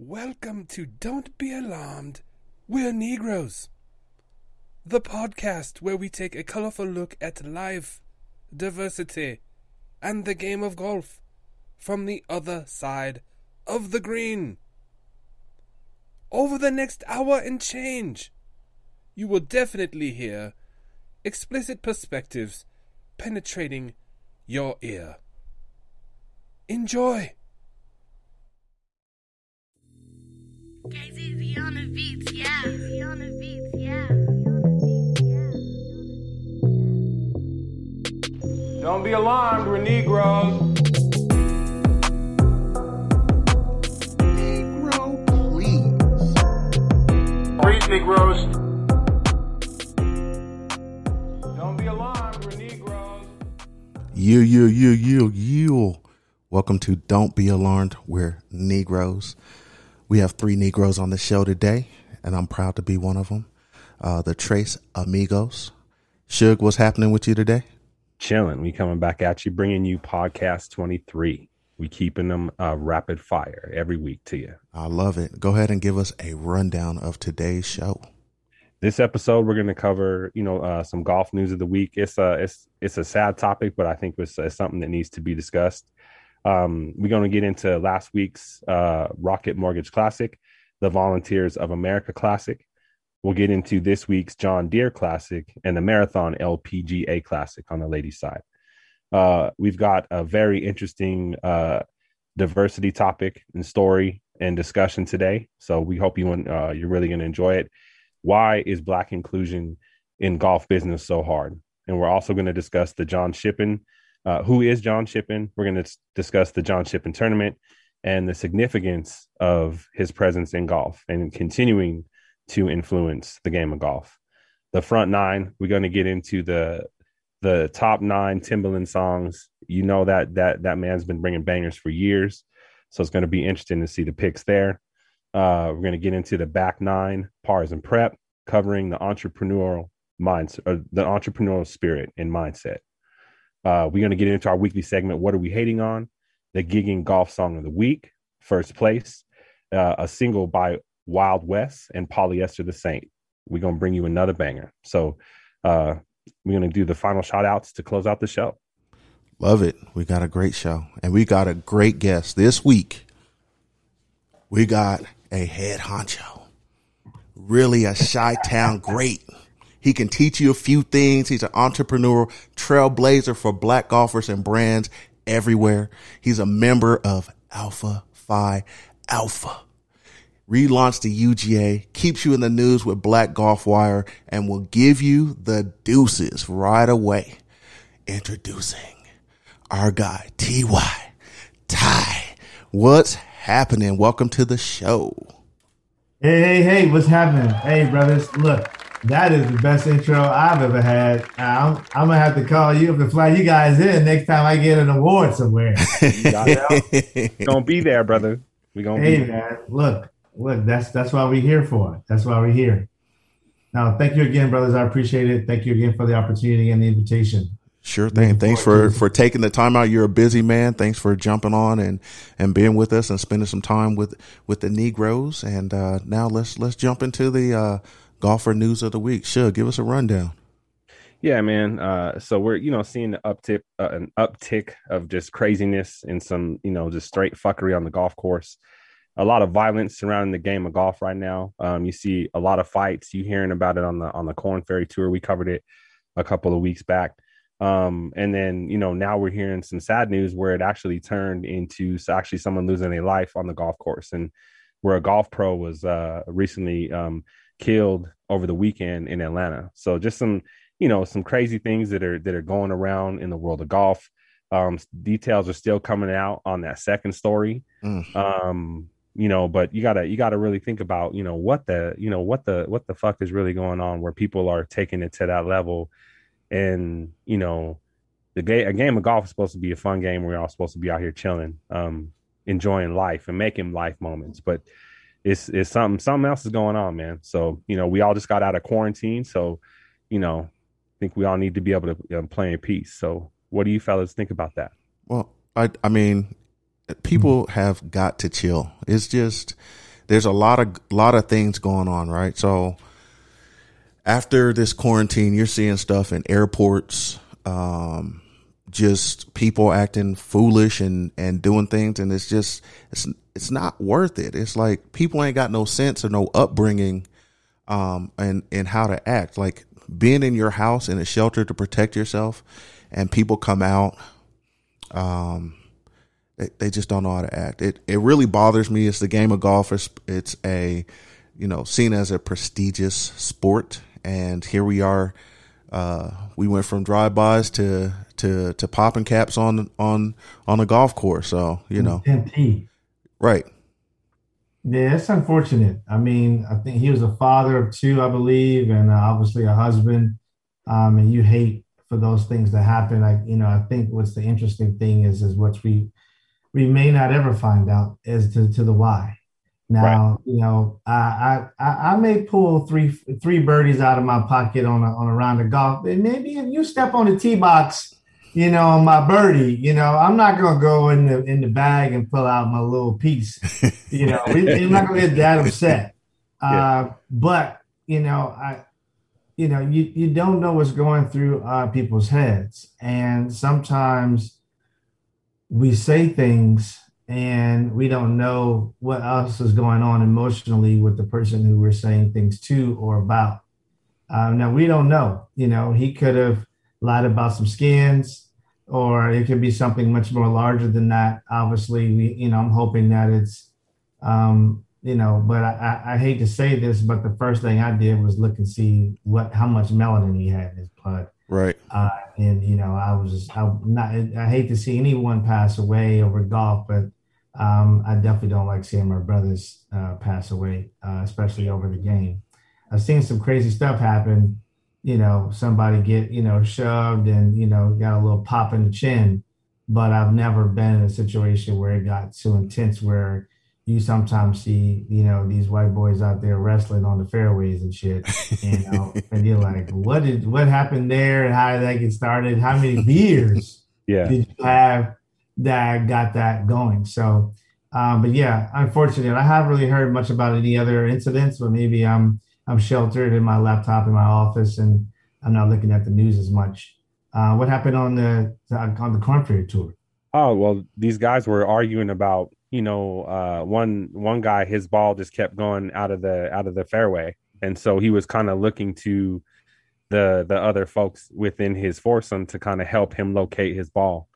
Welcome to Don't Be Alarmed, We're Negroes. The podcast where we take a colorful look at life, diversity, and the game of golf from the other side of the green. Over the next hour and change, you will definitely hear explicit perspectives penetrating your ear. Enjoy! Don't be alarmed, we're Negroes. Negro, please. Breathe, Negroes. Don't be alarmed, we're Negroes. You, you, you, you, you. Welcome to Don't Be Alarmed. We're Negroes. We have three Negroes on the show today, and I'm proud to be one of them. Uh, the Tres Amigos. Suge, what's happening with you today? chilling. We coming back at you, bringing you podcast 23. We keeping them uh, rapid fire every week to you. I love it. Go ahead and give us a rundown of today's show. This episode, we're going to cover, you know, uh, some golf news of the week. It's a it's it's a sad topic, but I think it's, it's something that needs to be discussed. Um, we're going to get into last week's uh, Rocket Mortgage Classic, the Volunteers of America Classic. We'll get into this week's John Deere Classic and the Marathon LPGA Classic on the ladies' side. Uh, we've got a very interesting uh, diversity topic and story and discussion today. So we hope you uh, you're really going to enjoy it. Why is Black inclusion in golf business so hard? And we're also going to discuss the John Shippen. Uh, who is John Shippen? We're going to discuss the John Shippen tournament and the significance of his presence in golf and continuing to influence the game of golf. The front nine, we're going to get into the the top nine Timbaland songs. You know that that that man's been bringing bangers for years, so it's going to be interesting to see the picks there. Uh, we're going to get into the back nine pars and prep, covering the entrepreneurial minds, or the entrepreneurial spirit and mindset. Uh, we're going to get into our weekly segment. What are we hating on? The gigging golf song of the week, first place, uh, a single by Wild West and Polyester the Saint. We're going to bring you another banger. So uh, we're going to do the final shout outs to close out the show. Love it. We got a great show, and we got a great guest this week. We got a head honcho, really a Chi Town great. He can teach you a few things. He's an entrepreneur, trailblazer for black golfers and brands everywhere. He's a member of Alpha Phi Alpha. Relaunched the UGA, keeps you in the news with Black Golf Wire, and will give you the deuces right away. Introducing our guy, TY. Ty, what's happening? Welcome to the show. Hey, hey, hey, what's happening? Hey, brothers, look, that is the best intro I've ever had. I'm, I'm gonna have to call you up and fly you guys in next time I get an award somewhere. Gonna be there, brother. We gonna hey, be there. man, look, look, that's that's why we're here for. That's why we're here. Now, thank you again, brothers. I appreciate it. Thank you again for the opportunity and the invitation. Sure thing. Thanks for for taking the time out. You're a busy man. Thanks for jumping on and and being with us and spending some time with with the Negroes. And uh, now let's let's jump into the uh, golfer news of the week. Sure, give us a rundown. Yeah, man. Uh, so we're you know seeing the uptick, uh, an uptick of just craziness and some you know just straight fuckery on the golf course. A lot of violence surrounding the game of golf right now. Um, you see a lot of fights. You hearing about it on the on the Corn Ferry Tour. We covered it a couple of weeks back. Um, and then you know now we're hearing some sad news where it actually turned into actually someone losing their life on the golf course, and where a golf pro was uh, recently um, killed over the weekend in Atlanta. So just some you know some crazy things that are that are going around in the world of golf. Um, details are still coming out on that second story. Mm. Um, you know, but you gotta you gotta really think about you know what the you know what the what the fuck is really going on where people are taking it to that level, and you know, the game a game of golf is supposed to be a fun game. We're all supposed to be out here chilling, um, enjoying life and making life moments, but it's it's something something else is going on, man. So you know, we all just got out of quarantine, so you know, I think we all need to be able to you know, play in peace. So, what do you fellas think about that? Well, I I mean, people have got to chill. It's just there's a lot of lot of things going on, right? So after this quarantine, you're seeing stuff in airports, um, just people acting foolish and and doing things, and it's just it's it's not worth it. It's like people ain't got no sense or no upbringing, um, and and how to act. Like being in your house in a shelter to protect yourself, and people come out, um, they, they just don't know how to act. It it really bothers me. It's the game of golf. It's, it's a you know seen as a prestigious sport, and here we are. Uh, we went from drive-bys to to to popping caps on on on a golf course. So you know, 10T. Right? Yeah, it's unfortunate. I mean, I think he was a father of two, I believe, and uh, obviously a husband. Um, and you hate for those things to happen. I, you know, I think what's the interesting thing is, is what we we may not ever find out as to, to the why. Now, you know, I, I I I may pull three three birdies out of my pocket on a on a round of golf, and maybe if you step on the tee box, you know, on my birdie, you know, I'm not gonna go in the in the bag and pull out my little piece. You know, I'm not gonna get that upset. Uh, but you know, I, you know, you you don't know what's going through uh, people's heads, and sometimes we say things and we don't know what else is going on emotionally with the person who we're saying things to or about. Um, now we don't know. You know, he could have lied about some skins, or it could be something much more larger than that. Obviously, we, you know, I'm hoping that it's, um, you know, but I, I, I hate to say this, but the first thing I did was look and see what how much melanin he had in his blood. Right. Uh, and you know, I was I not I hate to see anyone pass away over golf, but um, I definitely don't like seeing my brothers uh, pass away, uh, especially over the game. I've seen some crazy stuff happen. You know, somebody get you know shoved and you know got a little pop in the chin, but I've never been in a situation where it got so intense where you sometimes see you know these white boys out there wrestling on the fairways and shit, you know, and you're like, what did what happened there and how did that get started? How many beers Yeah. did you have that got that going? So, um, but yeah, unfortunately, I haven't really heard much about any other incidents, but maybe I'm I'm sheltered in my laptop in my office and I'm not looking at the news as much. Uh, what happened on the on the Corn Ferry tour? Oh well, these guys were arguing about you know uh, one one guy his ball just kept going out of the out of the fairway, and so he was kind of looking to the the other folks within his foursome to kind of help him locate his ball.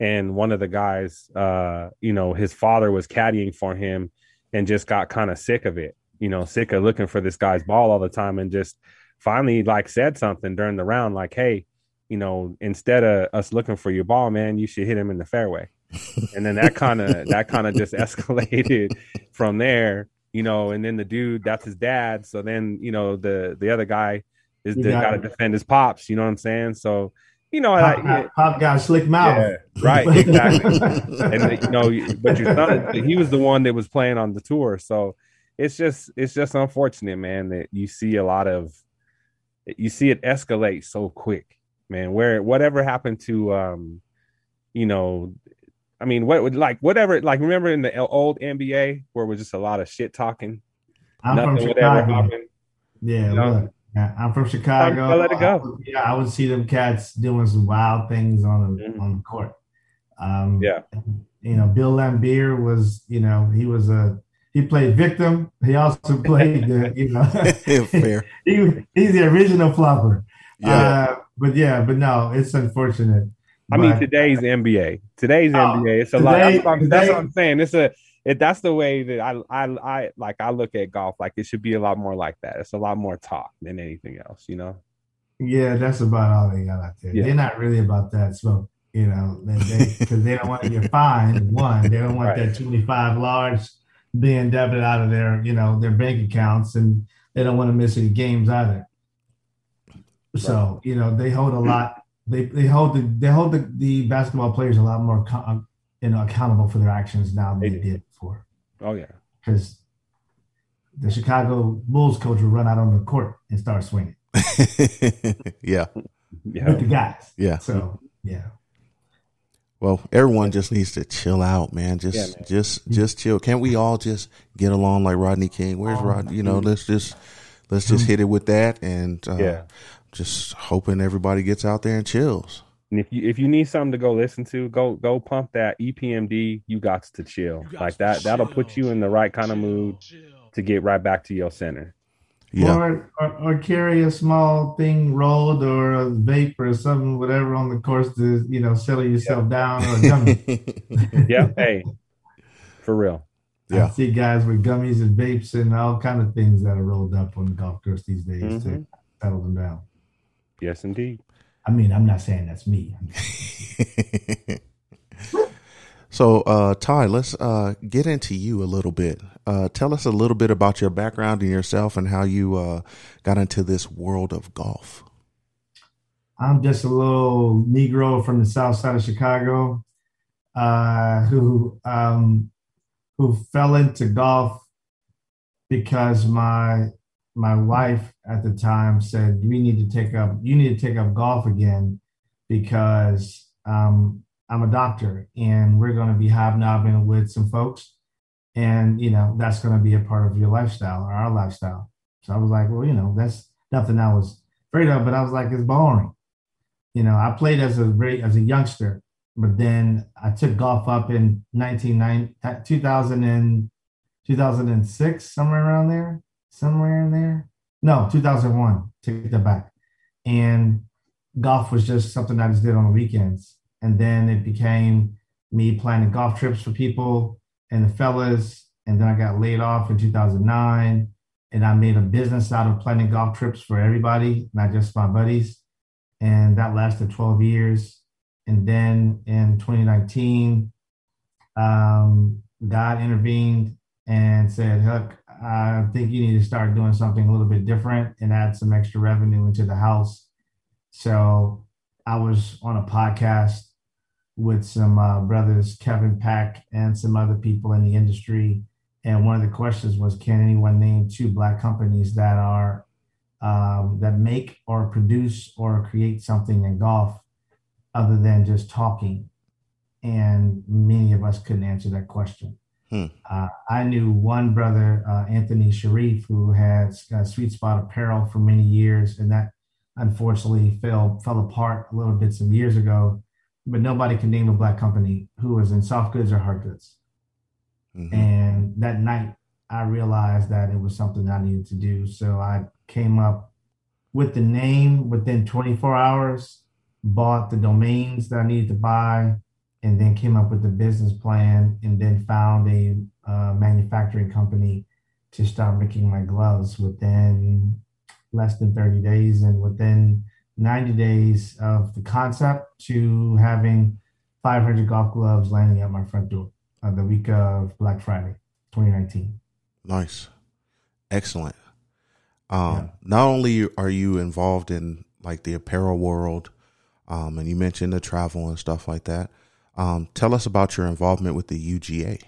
And one of the guys, uh, you know, his father was caddying for him, and just got kind of sick of it. You know, sick of looking for this guy's ball all the time, and just finally like said something during the round, like, "Hey, you know, instead of us looking for your ball, man, you should hit him in the fairway." and then that kind of that kind of just escalated from there, you know. And then the dude, that's his dad. So then, you know, the the other guy is got to defend his pops. You know what I'm saying? So, you know, Pop, I, got, Pop got a slick mouth. yeah, right, exactly. and you know, but your son, he was the one that was playing on the tour. So it's just it's just unfortunate, man, that you see a lot of you see it escalate so quick, man. Where whatever happened to um, you know, I mean, what would like whatever like remember in the old NBA where it was just a lot of shit talking, I'm from nothing would ever Chicago. happen. Yeah, You know? I'm from Chicago. Let it go. I would- yeah, I would see them cats doing some wild things on the Mhm. on the court. Um, Yeah. you know, Bill Laimbeer was, you know, he was a he played victim. He also played, the, you know, Fair. he he's the original flopper. Yeah. Uh, but yeah, but no, it's unfortunate. I mean, today's NBA. Today's Oh, NBA. It's a lot. That's what, I'm, that's what I'm saying. It's a. It, that's the way that I, I, I like. I look at golf. Like it should be a lot more like that. It's a lot more talk than anything else. You know. Yeah, that's about all they got out there. Yeah. They're not really about that smoke, you know, because they, 'cause they don't want to get fined. One, they don't want Right. that twenty-five large being debited out of their, you know, their bank accounts, and they don't want to miss any games either. So you know, they hold a lot. They they hold the they hold the, the basketball players a lot more, co- uh, you know, accountable for their actions now than They they did before. Oh yeah. Because the Chicago Bulls coach would run out on the court and start swinging yeah. Yeah. with the guys. Yeah. So yeah. Well, everyone just needs to chill out, man. Just, Yeah, man. just, just chill. Can't we all just get along like Rodney King? Where's Rodney? You know, let's just, let's just hit it with that, and uh, Yeah. just hoping everybody gets out there and chills. And if you if you need something to go listen to, go go pump that EPMD. You got to chill like that. That'll put you in the right kind of mood to get right back to your center. Yeah, Or, or or carry a small thing rolled or a vape or something, whatever on the course to you know settle yourself down or gummy. Yeah, hey, for real. Yeah. I see guys with gummies and vapes and all kind of things that are rolled up on the golf course these days to Mhm. settle them down. Yes, indeed. I mean, I'm not saying that's me. so, uh, Ty, let's uh, get into you a little bit. Uh, tell us a little bit about your background and yourself and how you uh, got into this world of golf. I'm just a little Negro from the South Side of Chicago, uh, who um, who fell into golf because my my wife at the time said we need to take up you need to take up golf again because um, I'm a doctor and we're going to be hobnobbing with some folks and you know that's going to be a part of your lifestyle or our lifestyle. So I was like, well, you know, that's nothing I was afraid of, but I was like, it's boring you know, I played as a as a youngster, but then I took golf up in 1990, 2000 and 2006, somewhere around there, somewhere in there. No, 2001. Take that back. And golf was just something I just did on the weekends, and then it became me planning golf trips for people and the fellas. And then I got laid off in 2009, and I made a business out of planning golf trips for everybody, not just my buddies and that lasted 12 years. And then in 2019, um, God intervened and said, Look, I think you need to start doing something a little bit different and add some extra revenue into the house. So I was on a podcast with some uh, brothers, Kevin Pack, and some other people in the industry. And one of the questions was, can anyone name two black companies that are um, that make or produce or create something in golf other than just talking? And many of us couldn't answer that question. Hmm. Uh, I knew one brother, uh, Anthony Sharif, who had Sweet Spot Apparel for many years, and that unfortunately fell fell apart a little bit some years ago. But nobody can name a black company who was in soft goods or hard goods. Mhm. And that night, I realized that it was something I needed to do. So I came up with the name within 24 hours, bought the domains that I needed to buy, and then came up with the business plan, and then found a uh, manufacturing company to start making my gloves within less than 30 days. And within 90 days of the concept to having 500 golf gloves landing at my front door on the week of Black Friday, 2019. Nice. Excellent. Um, Yeah. Not only are you involved in like the apparel world, um, and you mentioned the travel and stuff like that, um, tell us about your involvement with the UGA.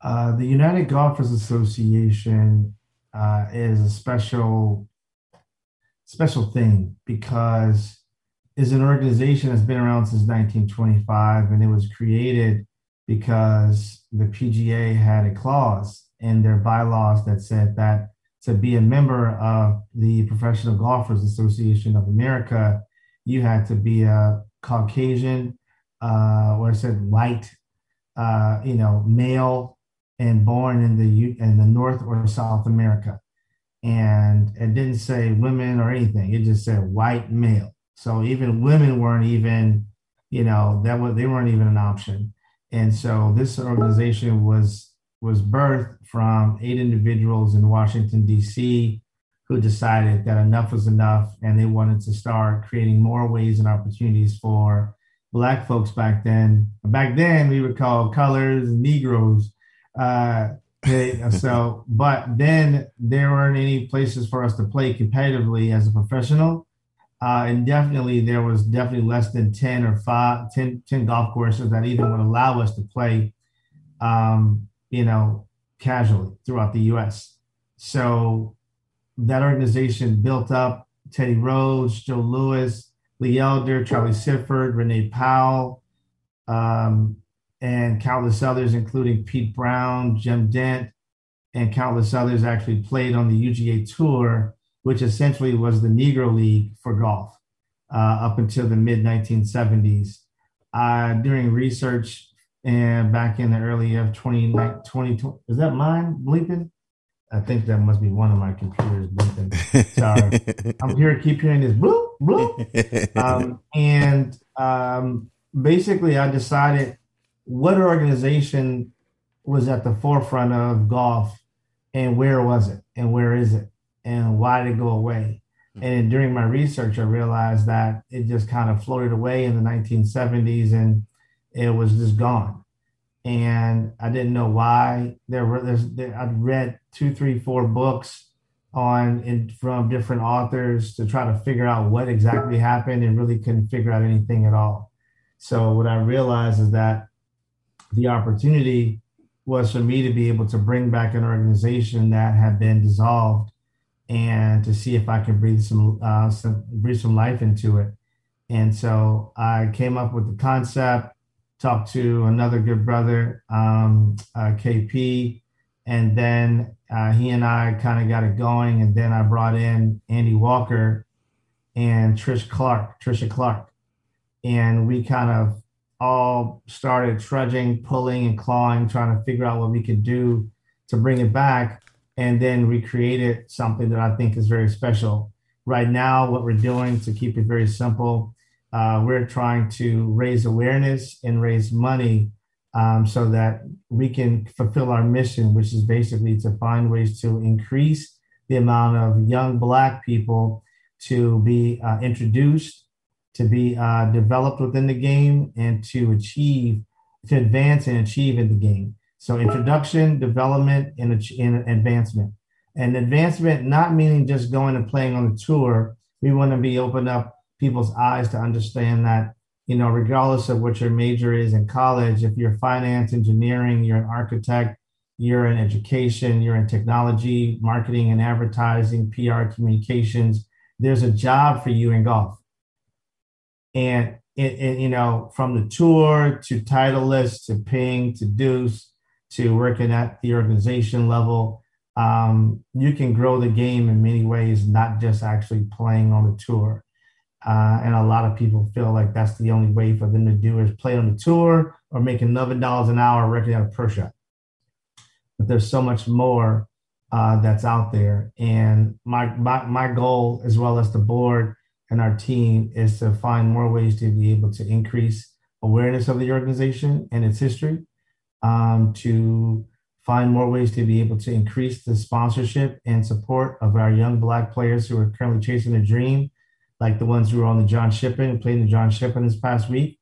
Uh, the United Golfers Association uh, is a special special thing because it's an organization that's been around since 1925 and it was created because the PGA had a clause in their bylaws that said that to be a member of the Professional Golfers Association of America, you had to be a Caucasian uh, or it said white, uh, you know, male and born in the in the North or South America, and it didn't say women or anything. It just said white male. So even women weren't even, you know, that was they weren't even an option. And so this organization was was birthed from eight individuals in Washington D.C. who decided that enough was enough, and they wanted to start creating more ways and opportunities for Black folks back then. Back then, we were called colors Negroes. Uh, they, so, but then there weren't any places for us to play competitively as a professional. Uh, and definitely there was definitely less than 10 or 5, 10, 10 golf courses that even would allow us to play, um, you know, casually throughout the U.S. So that organization built up Teddy Rhodes, Joe Louis, Lee Elder, Charlie Sifford, Renee Powell, um, and countless others, including Pete Brown, Jim Dent, and countless others actually played on the UGA Tour, which essentially was the Negro League for golf uh, up until the mid 1970s. Uh, during research and back in the early of 2020, is that mine bleeping? I think that must be one of my computers bleeping. Sorry. I'm here, keep hearing this bloop, bloop. Um, and um, basically, I decided what organization was at the forefront of golf and where was it and where is it and why did it go away? Hmm. And during my research, I realized that it just kind of floated away in the 1970s and it was just gone and I didn't know why. There were there's there, I'd read two, three, four books on in, from different authors to try to figure out what exactly happened, and really couldn't figure out anything at all. So what I realized is that the opportunity was for me to be able to bring back an organization that had been dissolved and to see if I could breathe some, uh, some breathe some life into it. And so I came up with the concept talked to another good brother, um, uh, KP, and then uh, he and I kind of got it going. And then I brought in Andy Walker and Trish Clark, Trisha Clark, and we kind of all started trudging, pulling, and clawing, trying to figure out what we could do to bring it back. And then we created something that I think is very special. Right now, what we're doing to keep it very simple uh, we're trying to raise awareness and raise money um, so that we can fulfill our mission, which is basically to find ways to increase the amount of young Black people to be uh, introduced, to be uh, developed within the game, and to achieve, to advance and achieve in the game. So, introduction, development, and, and advancement. And advancement, not meaning just going and playing on the tour. We want to be open up people's eyes to understand that you know regardless of what your major is in college if you're finance engineering you're an architect you're in education you're in technology marketing and advertising pr communications there's a job for you in golf and you know from the tour to titleist to ping to deuce to working at the organization level um, you can grow the game in many ways not just actually playing on the tour uh, and a lot of people feel like that's the only way for them to do is play on the tour or make eleven dollars an hour working at a pro shop. But there's so much more uh, that's out there, and my, my my goal, as well as the board and our team, is to find more ways to be able to increase awareness of the organization and its history, um, to find more ways to be able to increase the sponsorship and support of our young Black players who are currently chasing a dream like the ones who were on the John Shippen, playing the John Shippen this past week,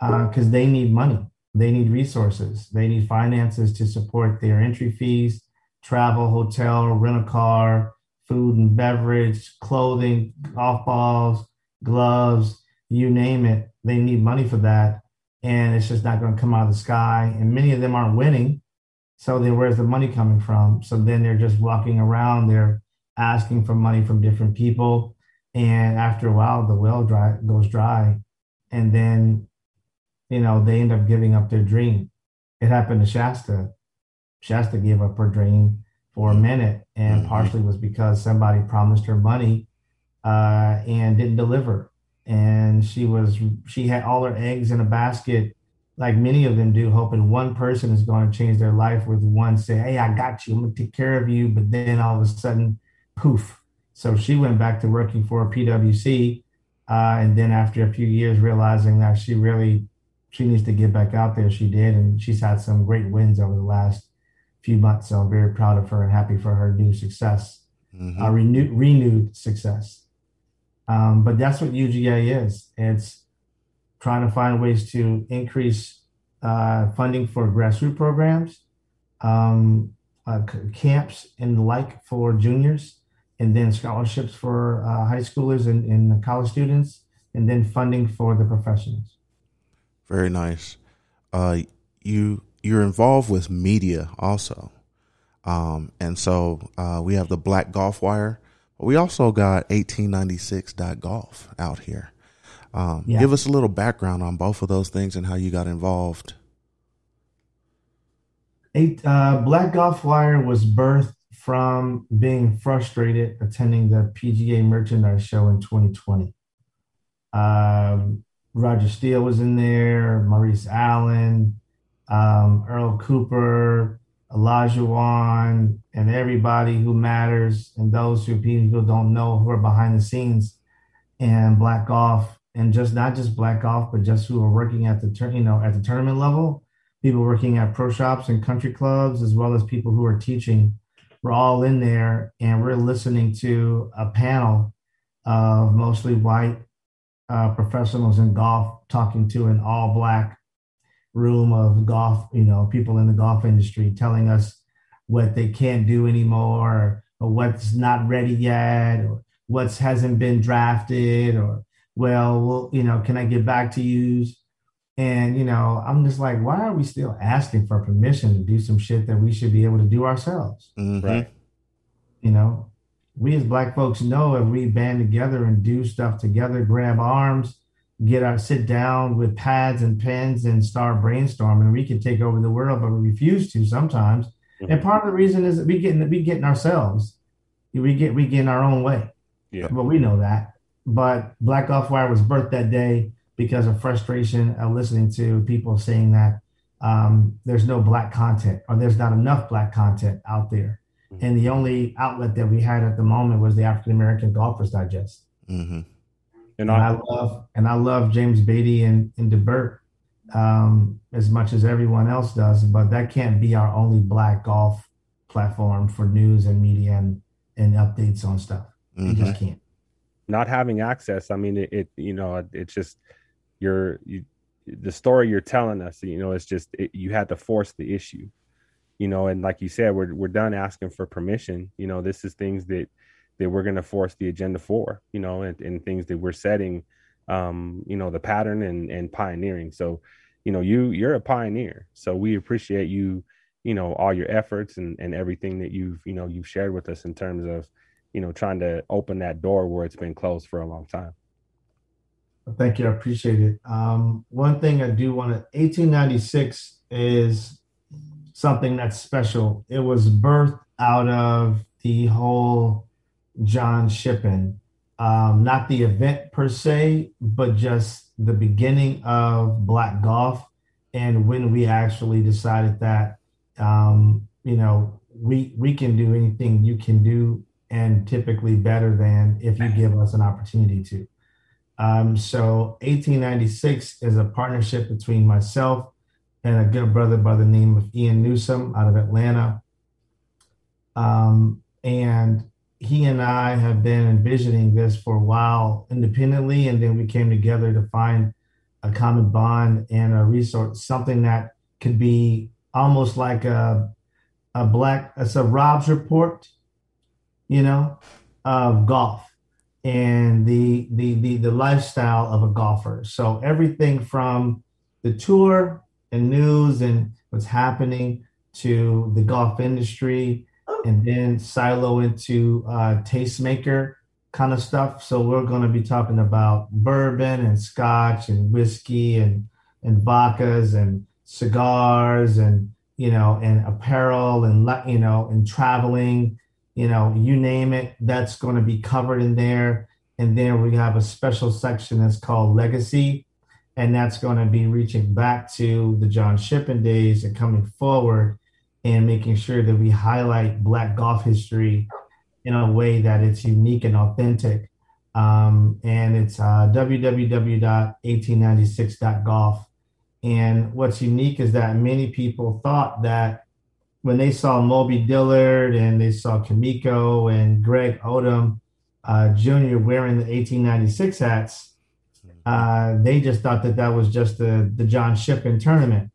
because uh, they need money, they need resources, they need finances to support their entry fees, travel, hotel, rent a car, food and beverage, clothing, golf balls, gloves, you name it. They need money for that. And it's just not going to come out of the sky. And many of them aren't winning. So then where's the money coming from? So then they're just walking around, they're asking for money from different people and after a while the well dry goes dry and then you know they end up giving up their dream it happened to shasta shasta gave up her dream for a minute and mm-hmm. partially was because somebody promised her money uh, and didn't deliver. And she was she had all her eggs in a basket like many of them do hoping one person is going to change their life with one say hey i got you i'm going to take care of you but then all of a sudden poof. So she went back to working for PwC, uh, and then after a few years, realizing that she really she needs to get back out there, she did, and she's had some great wins over the last few months. So I'm very proud of her and happy for her new success, mm-hmm. uh, renewed renewed success. Um, but that's what UGA is. It's trying to find ways to increase uh, funding for grassroots programs, um, uh, camps, and the like for juniors and then scholarships for uh, high schoolers and, and college students, and then funding for the professionals. Very nice. Uh, you you're involved with media also, um, and so uh, we have the Black Golf Wire. But we also got 1896.golf out here. Um, Yeah. Give us a little background on both of those things and how you got involved. Eight, uh, Black Golf Wire was birthed from being frustrated attending the PGA Merchandise Show in 2020. Um, Roger Steele was in there, Maurice Allen, um, Earl Cooper, Elijah Wan, and everybody who matters, and those who people don't know who are behind the scenes and Black Golf, and just not just Black Golf, but just who are working at the tur- you know at the tournament level people working at pro shops and country clubs, as well as people who are teaching. We're all in there and we're listening to a panel of mostly white uh, professionals in golf talking to an all black room of golf, you know, people in the golf industry telling us what they can't do anymore or what's not ready yet or what's hasn't been drafted or well, well you know, can I get back to you? And you know, I'm just like, why are we still asking for permission to do some shit that we should be able to do ourselves? Mhm. Right. You know, we as black folks know if we band together and do stuff together, grab arms, get our sit down with pads and pens and start brainstorming, we can take over the world, but we refuse to sometimes. And part of the reason is that we get we getting ourselves, we get we get in our own way. Yeah. but we know that. But Black Golf Wire was birthed that day because of frustration of listening to people saying that um, there's no black content or there's not enough black content out there. And the only outlet that we had at the moment was the African American Golfers Digest. Mhm. And I I, love and I love James Beatty and, and DeBert um, as much as everyone else does, but that can't be our only black golf platform for news and media and, and updates on stuff. You Mhm. just can't. not having access, I mean, it, it you know, it- it's just you're you, the story you're telling us. You know, it's just it, you had to force the issue. You know, and like you said, we're we're done asking for permission. You know, this is things that that we're going to force the agenda for. You know, and, and things that we're setting. Um, you know, the pattern and and pioneering. So, you know, you you're a pioneer. So we appreciate you. You know, all your efforts and and everything that you've you know you've shared with us in terms of you know, trying to open that door where it's been closed for a long time. Thank you. I appreciate it. Um, one thing I do want to 1896 is something that's special. It was birthed out of the whole John Shippen, um, not the event per se, but just the beginning of black golf and when we actually decided that, um, you know, we, we can do anything you can do and typically better than if you give us an opportunity to. Um, so 1896 is a partnership between myself and a good brother by the name of Ian Newsom out of Atlanta. Um, and he and I have been envisioning this for a while independently, and then we came together to find a common bond and a resource, something that could be almost like a a black, it's a Rob's report, you know, of golf and the, the the the lifestyle of a golfer. So everything from the tour and news and what's happening to the golf industry, and then silo into uh, tastemaker kind of stuff. So we're going to be talking about bourbon and scotch and whiskey and and vodkas and cigars and you know and apparel and you know and traveling you know, you name it, that's going to be covered in there. And then we have a special section that's called Legacy, and that's going to be reaching back to the John Shippen days and coming forward and making sure that we highlight Black golf history in a way that it's unique and authentic. Um, and it's uh, www.1896.golf. And what's unique is that many people thought that when they saw Moby Dillard and they saw Kamaiu and Greg Odom uh, Jr. wearing the 1896 hats, uh, they just thought that that was just the, the John Shippen tournament.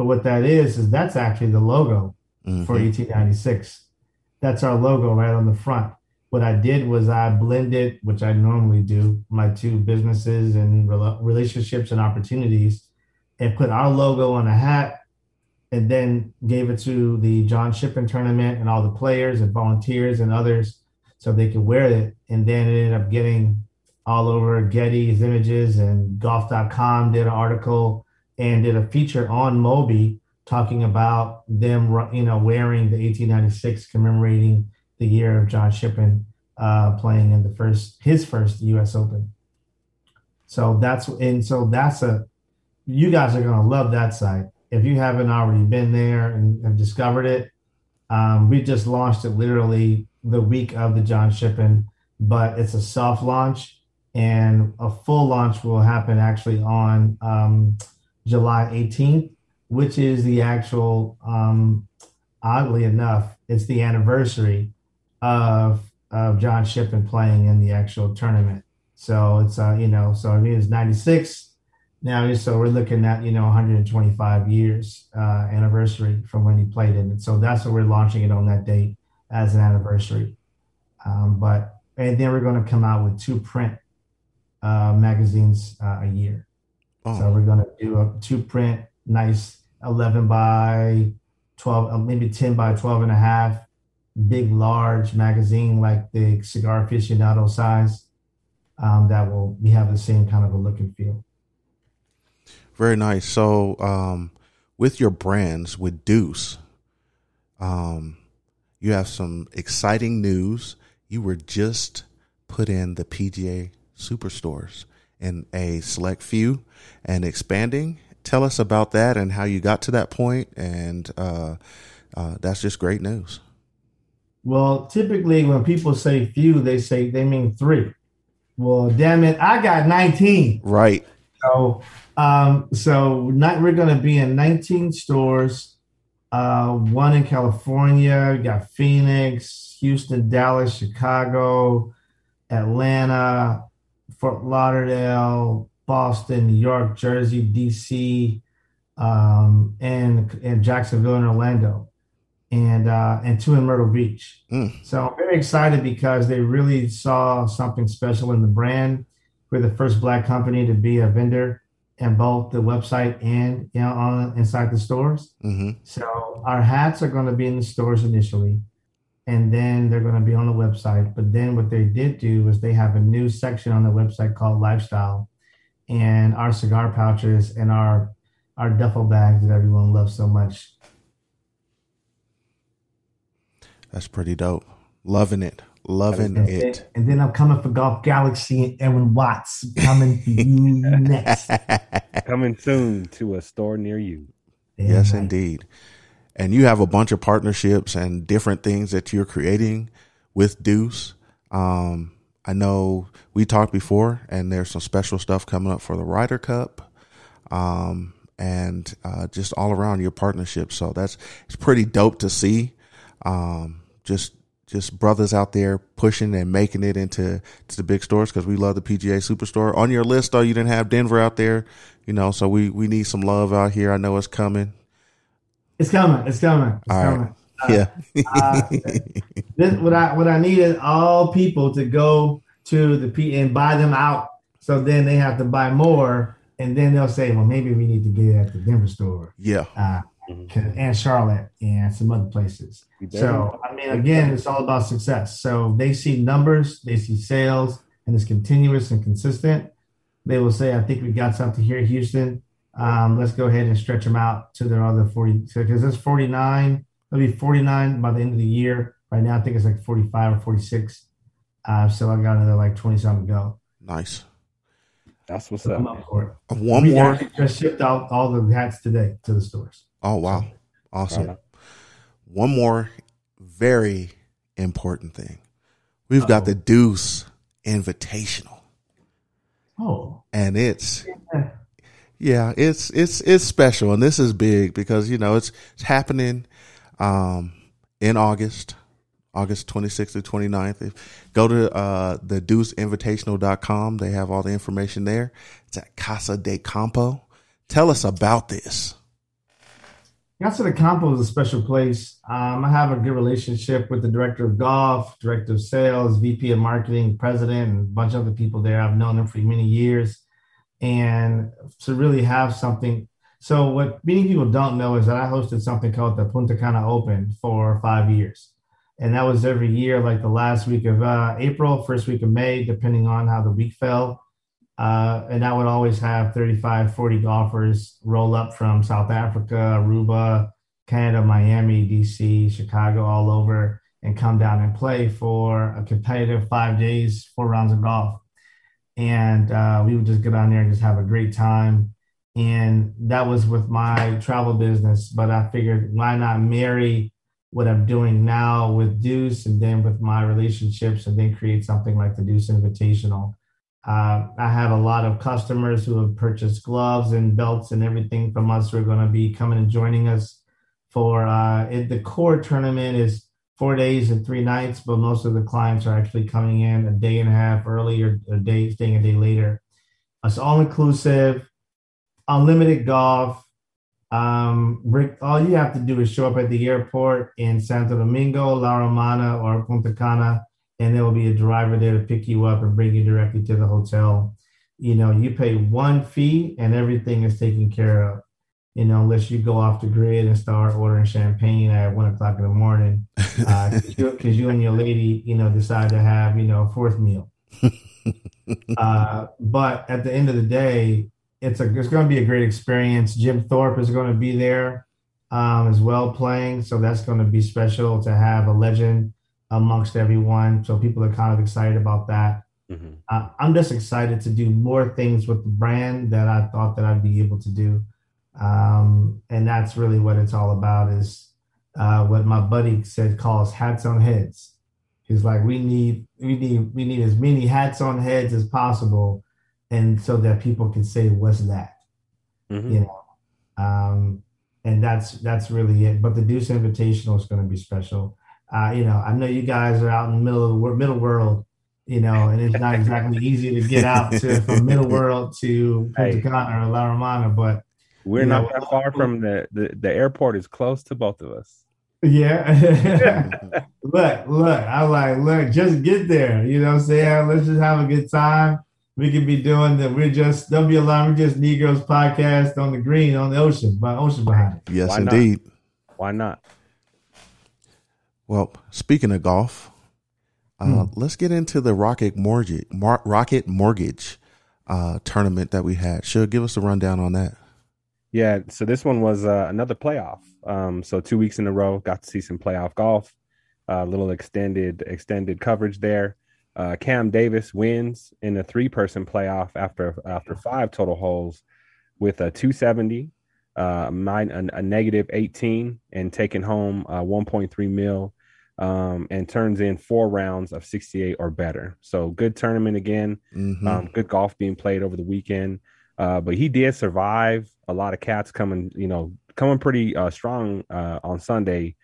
But what that is, is that's actually the logo Mhm. for 1896. That's our logo right on the front. What I did was I blended, which I normally do, my two businesses and rela- relationships and opportunities, and put our logo on a hat and then gave it to the John Shippen tournament and all the players and volunteers and others so they could wear it. And then it ended up getting all over Getty's images and golf.com did an article and did a feature on Moby talking about them, you know, wearing the 1896 commemorating the year of John Shippen uh, playing in the first his first U.S. Open. So that's and so that's a you guys are gonna love that site if you haven't already been there and have discovered it. Um, we just launched it literally the week of the John Shippen, but it's a soft launch and a full launch will happen actually on um, July 18th, which is the actual, um, oddly enough, it's the anniversary of of John Shippen playing in the actual tournament. So it's uh, you know, so I mean it's 96 now, so we're looking at you know 125 years uh, anniversary from when he played in it. So that's what we're launching it on that date as an anniversary. Um, but and then we're going to come out with two print uh, magazines uh, a year. Oh. So we're going to do a two print, nice 11 by 12, uh, maybe 10 by 12 and a half, big, large magazine like the cigar aficionado size. Um, that will we have the same kind of a look and feel. Very nice. So, um, with your brands with Deuce, um, you have some exciting news. You were just put in the PGA Superstores in a select few and expanding. Tell us about that and how you got to that point, and uh, uh, that's just great news. Well, typically when people say few, they say they mean three. Well, damn it, I got nineteen. Right. So, um, so not, we're going to be in nineteen stores. Uh, one in California. We got Phoenix, Houston, Dallas, Chicago, Atlanta, Fort Lauderdale, Boston, New York, Jersey, DC, um, and and Jacksonville and Orlando, and uh, and two in Myrtle Beach. Mm. So I'm very excited because they really saw something special in the brand. We're the first black company to be a vendor in both the website and you know on inside the stores. Mm-hmm. So our hats are going to be in the stores initially and then they're going to be on the website. But then what they did do was they have a new section on the website called lifestyle, and our cigar pouches and our our duffel bags that everyone loves so much. That's pretty dope. Loving it. Loving and it. Then, and then I'm coming for Golf Galaxy and Edwin Watts coming for you next. Coming soon to a store near you. Yes, right. indeed and you have a bunch of partnerships and different things that you're creating with Deuce. Um, I know we talked before, and there's some special stuff coming up for the Ryder Cup, um, and uh, just all around your partnership. So that's it's pretty dope to see. Um, just just brothers out there pushing and making it into to the big stores because we love the PGA Superstore. On your list, though, you didn't have Denver out there, you know. So we we need some love out here. I know it's coming. It's coming. It's coming. It's all coming. Right. Uh, yeah. uh, this, what I what I need is all people to go to the P and buy them out. So then they have to buy more, and then they'll say, "Well, maybe we need to get it at the Denver store." Yeah. Uh, and Charlotte and some other places. So I mean, again, it's all about success. So they see numbers, they see sales, and it's continuous and consistent. They will say, "I think we got something here, Houston." Um, let's go ahead and stretch them out to their other 40 because it's 49. It'll be 49 by the end of the year. Right now, I think it's like 45 or 46. Uh, so I got another like 20 something to go. Nice. That's what's so up. up for it. One we more. Just shipped out all the hats today to the stores. Oh wow, awesome. Right. One more very important thing. We've Uh-oh. got the Deuce Invitational. Oh, and it's yeah. Yeah, it's it's it's special, and this is big because you know it's it's happening um, in August, August 26th to 29th. If, go to uh, the deuceinvitational.com. They have all the information there. It's at Casa de Campo. Tell us about this. Casa de Campo is a special place. Um, I have a good relationship with the director of golf, director of sales, VP of marketing, president, and a bunch of other people there. I've known them for many years and to really have something. So what many people don't know is that I hosted something called the Punta Cana Open for five years. and that was every year, like the last week of uh, April, first week of May, depending on how the week fell. Uh, and I would always have 35, 40 golfers roll up from South Africa, Aruba, Canada, Miami, DC, Chicago, all over, and come down and play for a competitive five days, four rounds of golf. And uh, we would just get on there and just have a great time. And that was with my travel business. But I figured, why not marry what I'm doing now with Deuce and then with my relationships and then create something like the Deuce Invitational. Uh, I have a lot of customers who have purchased gloves and belts and everything from us who are going to be coming and joining us for uh, it, the core tournament is four days and three nights, but most of the clients are actually coming in a day and a half early or a day, staying a day later. It's all inclusive, unlimited golf, um, Rick, all you have to do is show up at the airport in Santo Domingo, La Romana, or Punta Cana, and there will be a driver there to pick you up and bring you directly to the hotel. You know, you pay one fee and everything is taken care of. You know, unless you go off the grid and start ordering champagne at one o'clock in the morning, because uh, you, you, and your lady, you know, decide to have, you know, a fourth meal. uh, but at the end of the day, it's a it's going to be a great experience. Jim Thorpe is going to be there um, as well playing, so that's going to be special to have a legend amongst everyone. So people are kind of excited about that. Mm-hmm. Uh, I'm just excited to do more things with the brand that I thought that I'd be able to do, um, and that's really what it's all about. Is uh, what my buddy said calls hats on heads. He's like, we need we need we need as many hats on heads as possible and so that people can say, "What's that?" Mm-hmm. You know, um, and that's that's really it. But the Deuce Invitational is going to be special. Uh, you know, I know you guys are out in the middle of the middle world, you know, and it's not exactly easy to get out to from middle world to Punta Cana or La Romana, but we're not know, that far from the, the the airport is close to both of us. Yeah. look, look, I like, look, just get there. You know what I'm saying? Let's just have a good time we could be doing that. We're just don't be alarmed. We're just Negroes podcast on the green on the ocean, by ocean behind it. Yes, Why indeed. Not? Why not? Well, speaking of golf, uh, hmm. let's get into the Rocket Mortgage Mar- Rocket Mortgage uh, tournament that we had. Should give us a rundown on that. Yeah, so this one was uh, another playoff. Um, so two weeks in a row, got to see some playoff golf. A little extended extended coverage there. Uh, Cam Davis wins in a three-person playoff after after five total holes with a 270, uh, nine, a, a negative 18, and taking home uh, 1.3 mil, um, and turns in four rounds of 68 or better. So good tournament again. Mm-hmm. Um, good golf being played over the weekend. Uh, but he did survive a lot of cats coming, you know, coming pretty uh, strong uh, on Sunday.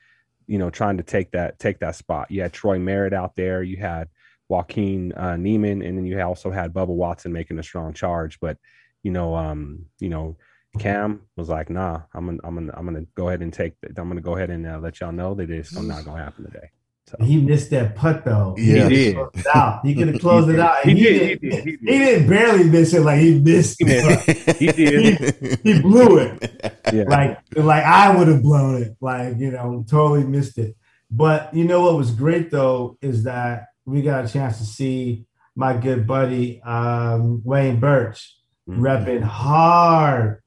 You know, trying to take that take that spot. You had Troy Merritt out there. You had Joaquin uh, Niemann, and then you also had Bubba Watson making a strong charge. But you know, um, you know, Cam was like, "Nah, I'm gonna, I'm gonna, I'm gonna go ahead and take. I'm gonna go ahead and uh, let y'all know that it's not gonna happen today." So. He missed that putt though. Yeah, he did. Out. He could have closed it out. He, he, did, didn't, he, did, he, did. he didn't barely miss it. Like he missed it. he did. he, blew it. Yeah. Like like I would have blown it. Like you know, totally missed it. But you know what was great though is that we got a chance to see my good buddy um, Wayne Birch mm-hmm. repping hard,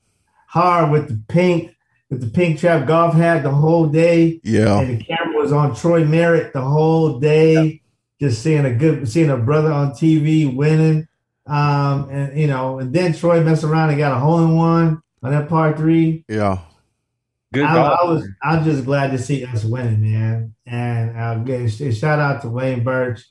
hard with the pink, with the pink trap golf hat the whole day. Yeah, and the camera was on Troy Merritt the whole day. Just seeing a good, seeing a brother on TV winning, um, and you know, and then Troy messed around and got a hole in one on that par three. Yeah. Good I, I, was I'm just glad to see us winning, man. And uh, shout out to Wayne Birch.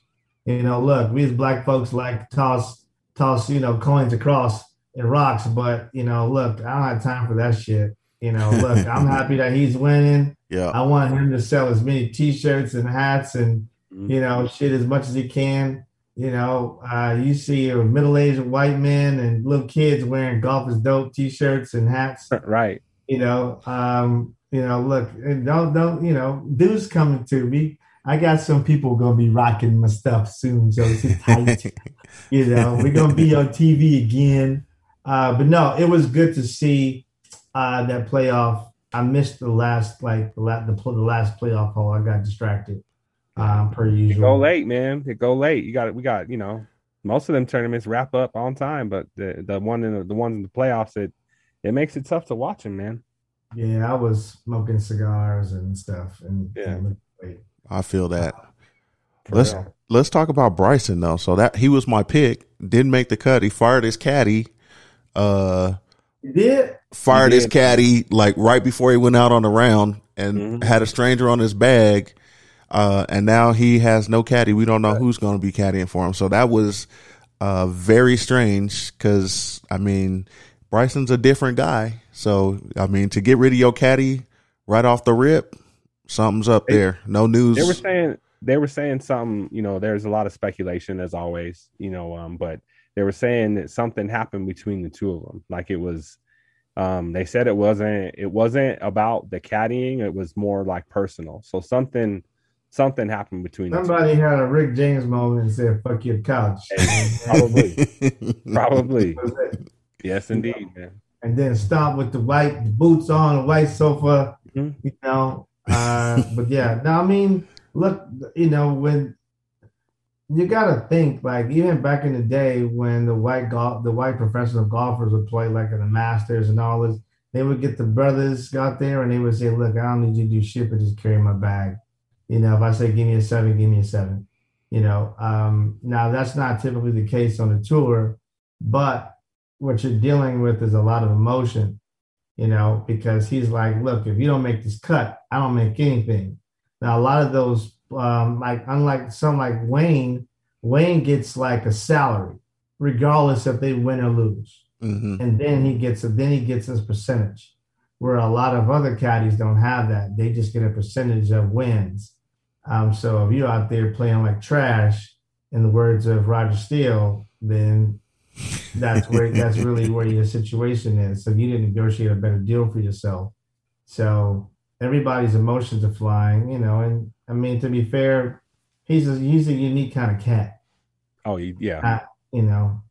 You know, look, we as black folks like toss toss you know coins across and rocks, but you know, look, I don't have time for that shit. You know, look, I'm happy that he's winning. Yeah, I want him to sell as many T-shirts and hats and mm-hmm. you know shit as much as he can. You know, uh, you see a middle-aged white men and little kids wearing golf is dope T-shirts and hats. Right you know, um, you know, look, don't don't you know, dudes coming to me. I got some people gonna be rocking my stuff soon, so it's tight. you know, we're gonna be on TV again. Uh, but no, it was good to see uh, that playoff. I missed the last like the, la- the, the last playoff hole. I got distracted. um, per It usual. go late, man. It go late. You got it. We got you know most of them tournaments wrap up on time, but the the one in the, the ones in the playoffs it it makes it tough to watch them, man. Yeah, I was smoking cigars and stuff, and Yeah. and wait. I feel that. For Let's real. let's talk about Bryson though. So that he was my pick, didn't make the cut. He fired his caddy. Uh, You did? fired his caddy like right before he went out on the round and Mhm. had a stranger on his bag. Uh, and now he has no caddy. We don't know who's going to be caddying for him. So that was uh, very strange because, I mean, Bryson's a different guy. So, I mean, to get rid of your caddy right off the rip, something's up They- there. No news. They were saying they were saying something. You know, there's a lot of speculation as always. You know, um, but they were saying that something happened between the two of them. Like it was. Um, they said it wasn't. It wasn't about the caddying. It was more like personal. So something, something happened between. the two. Somebody had a Rick James moment and said, fuck your couch. Probably, probably. That was it. Yes, indeed, man. and then stomp with the white boots on, the white sofa, Mhm. you know. Uh, but yeah, now I mean, look, you know, when you gotta think like even back in the day when the white golf, the white professional golfers would play like in the Masters and all this, they would get the brothers out there and they would say, "Look, I don't need you to do shit, but just carry my bag." You know, if I say give me a seven, give me a seven. You know, um, now that's not typically the case on the tour, but what you're dealing with is a lot of emotion, you know, because he's like, look, if you don't make this cut, I don't make anything. Now, a lot of those, um, like, unlike some like Wayne, Wayne gets like a salary, regardless if they win or lose, hmm and then he gets a then he gets his percentage. Where a lot of other caddies don't have that; they just get a percentage of wins. Um, so if you're out there playing like trash, in the words of Roger Steele, then that's where that's really where your situation is. So you didn't negotiate a better deal for yourself. So everybody's emotions are flying, you know. And I mean, to be fair, he's a he's a unique kind of cat, Oh, yeah. uh, you know.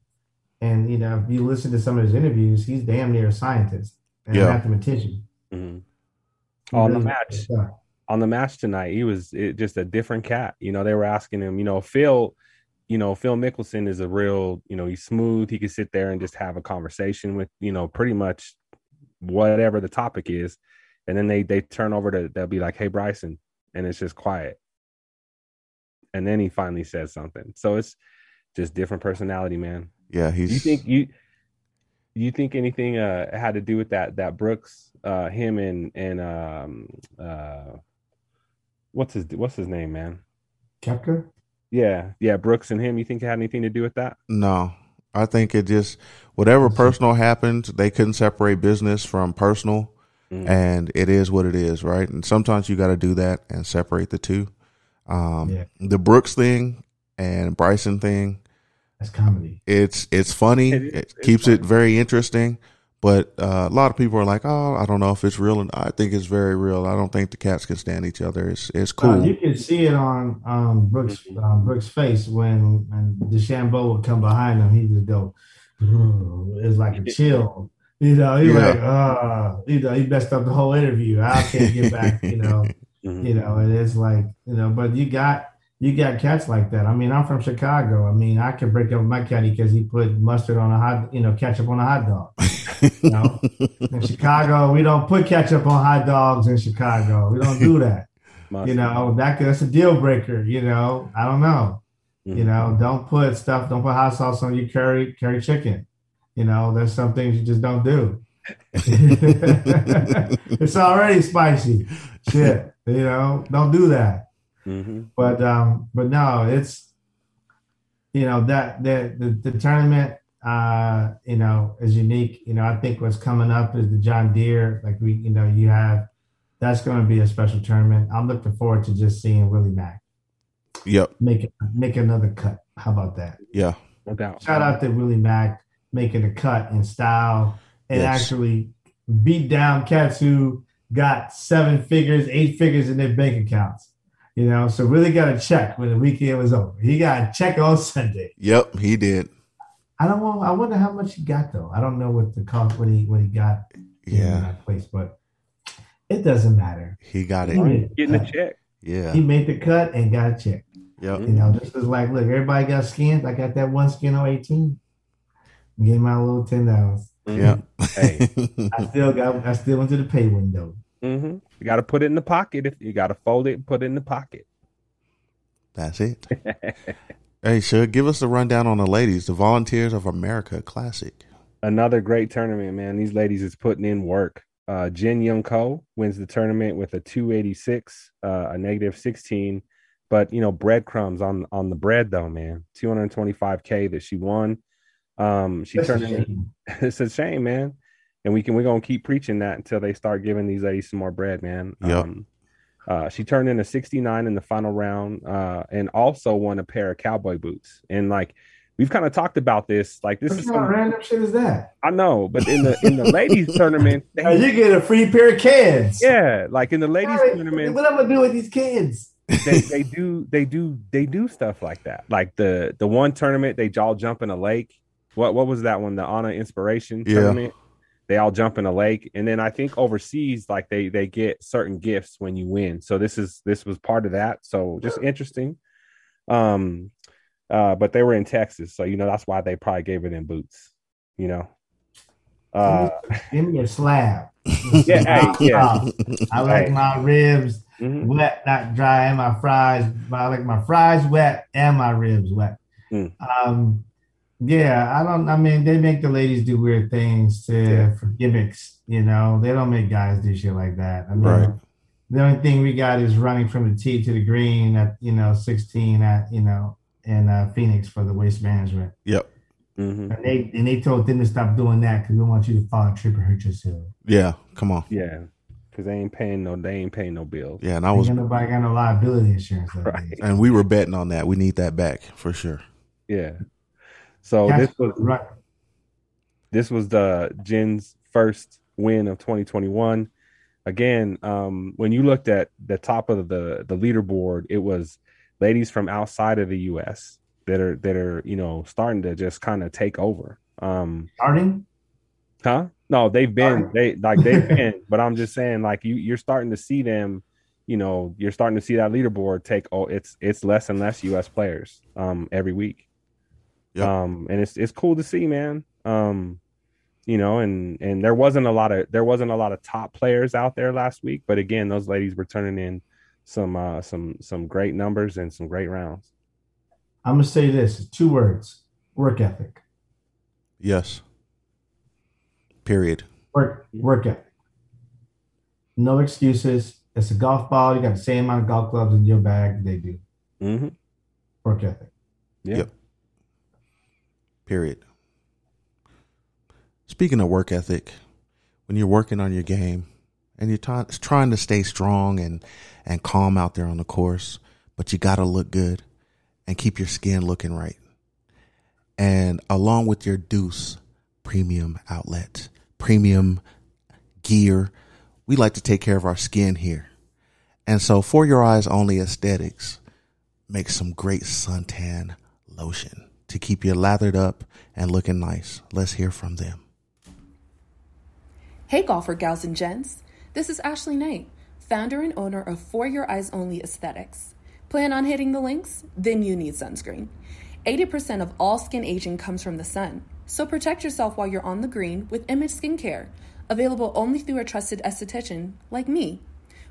And you know, if you listen to some of his interviews, he's damn near a scientist and a Yeah. mathematician. Mhm. He On the match, on the match tonight, he was it, just a different cat. You know, they were asking him, you know, Phil, you know, Phil Mickelson is a real, you know, he's smooth. He could sit there and just have a conversation with, you know, pretty much whatever the topic is. And then they they turn over to they'll be like, Hey Bryson, and it's just quiet. And then he finally says something. So it's just different personality, man. Yeah, he's. you think you you think anything uh had to do with that that Brooks uh him and and um uh what's his what's his name man Koepka? yeah yeah Brooks and him you think it had anything to do with that No, I think it just whatever personal happened, they couldn't separate business from personal, Mhm. and it is what it is, right? And sometimes you got to do that and separate the two. Um, Yeah. The Brooks thing and Bryson thing, That's comedy. it's it's funny. It It, is- it's keeps it very interesting. But uh, a lot of people are like, "Oh, I don't know if it's real," and I think it's very real. I don't think the cats can stand each other. It's it's Uh, cool. you can see it on um, Brooks um, Brooks' face when when DeChambeau would come behind him. He just go, it's like a chill. You know, he's Yeah. like, uh, you know, he messed up the whole interview. I can't get back. You know, Mhm. you know, and it's like, you know, but you got you got cats like that. I mean, I'm from Chicago. I mean, I can break up my caddy because he put mustard on a hot, you know, ketchup on a hot dog. You know, in Chicago, we don't put ketchup on hot dogs in Chicago. We don't do that. You know, that that's a deal breaker. You know, I don't know. Mhm. You know, don't put stuff, don't put hot sauce on your curry curry chicken. You know, there's some things you just don't do. it's already spicy. Shit. You know, don't do that. Mhm. But um, but no, it's you know that the the, the tournament uh you know is unique. You know, I think what's coming up is the John Deere. Like we, you know, you have that's going to be a special tournament. I'm looking forward to just seeing Willie Mack Yep. make make another cut. How about that? Yeah. no doubt Shout out to Willie Mack making a cut in style and Yes. actually beat down cats who got seven figures, eight figures in their bank accounts. You know, so really got a check when the weekend was over. He got a check on Sunday. Yep. He did. I don't want. I wonder how much he got though. I don't know what the cost what he what he got in Yeah. that place, but it doesn't matter. He got it. He made a getting a check Yeah. He made the cut and got a check. Yep. You know, this is like, look, everybody got skins. I got that one skin on 18. Gave my little ten dollars. Yeah. Hey. I still got I still went to the pay window. hmm You got to put it in the pocket. If you got to fold it, and put it in the pocket. That's it. hey, Shug, give us the rundown on the ladies, the Volunteers of America Classic. Another great tournament, man. These ladies is putting in work. Uh, Jin Young Ko wins the tournament with a 286, uh, a negative 16. But you know, breadcrumbs on on the bread though, man. 225k that she won. Um, she That's turned in it's a shame, man. And we can we're gonna keep preaching that until they start giving these ladies some more bread, man. Yep. Um, uh, she turned in a 69 in the final round, uh, and also won a pair of cowboy boots. And like we've kind of talked about this, like this What is kind of some, random shit is that? I know, but in the in the ladies tournament, they- Hey, you get a free pair of kids. yeah, like in the ladies All right, tournament, What I'm gonna do with these kids? they, they do they do they do stuff like that. Like the the one tournament they all jump in a lake. What what was that one? The ANA Inspiration Yeah. tournament. They all jump in a lake, and then I think overseas, like they they get certain gifts when you win. So this is this was part of that. So just interesting. Um, uh, but they were in Texas, so you know that's why they probably gave it in boots. You know. Uh, Give me a slab. Yeah, hey, yeah. I like Hey. my ribs mhm. wet, not dry, and my fries. I like my fries wet and my ribs wet. Mm. Um, yeah, I don't. I mean, they make the ladies do weird things to Yeah. for gimmicks. You know, they don't make guys do shit like that. I mean, Right. the only thing we got is running from the tee to the green at you know 16 at you know in uh, Phoenix for the waste management. Yep. Mhm. And they and they told them to stop doing that because we want you to fall and trip and hurt yourself. Yeah. Come on. Yeah, because they ain't paying no they ain't paying no bills. Yeah. And I was, got nobody got no liability insurance. Right. that. and we were betting on that. We need that back for sure. Yeah. So Cash- this was right. this was the Jen's first win of 2021. Again, um, when you looked at the top of the the leaderboard, it was ladies from outside of the U.S. that are that are you know starting to just kind of take over. Um, Starting. huh? No, they've been Sorry. they like they've been, but I'm just saying like you you're starting to see them. You know, you're starting to see that leaderboard take. Oh, it's it's less and less U.S. players um every week. Yep. Um, and it's it's cool to see, man. Um, you know, and and there wasn't a lot of there wasn't a lot of top players out there last week, but again, those ladies were turning in some uh some some great numbers and some great rounds. I'm gonna say this: two words: work ethic. Yes. Period. Work work ethic. No excuses. It's a golf ball. You got the same amount of golf clubs in your bag they do. Mm-hmm. Work ethic. Yeah. Yep. Period. Speaking of work ethic, when you're working on your game and you're trying trying to stay strong and and calm out there on the course, but you got to look good and keep your skin looking right. And along with your Deuce premium outlet, premium gear, we like to take care of our skin here. And so for your eyes only aesthetics, make some great suntan lotion to keep you lathered up and looking nice. Let's hear from them. Hey, golfer gals and gents. This is Ashley Knight, founder and owner of For Your Eyes Only Aesthetics. Plan on hitting the links? Then you need sunscreen. 80% of all skin aging comes from the sun, so protect yourself while you're on the green with Image Skincare, available only through a trusted esthetician like me.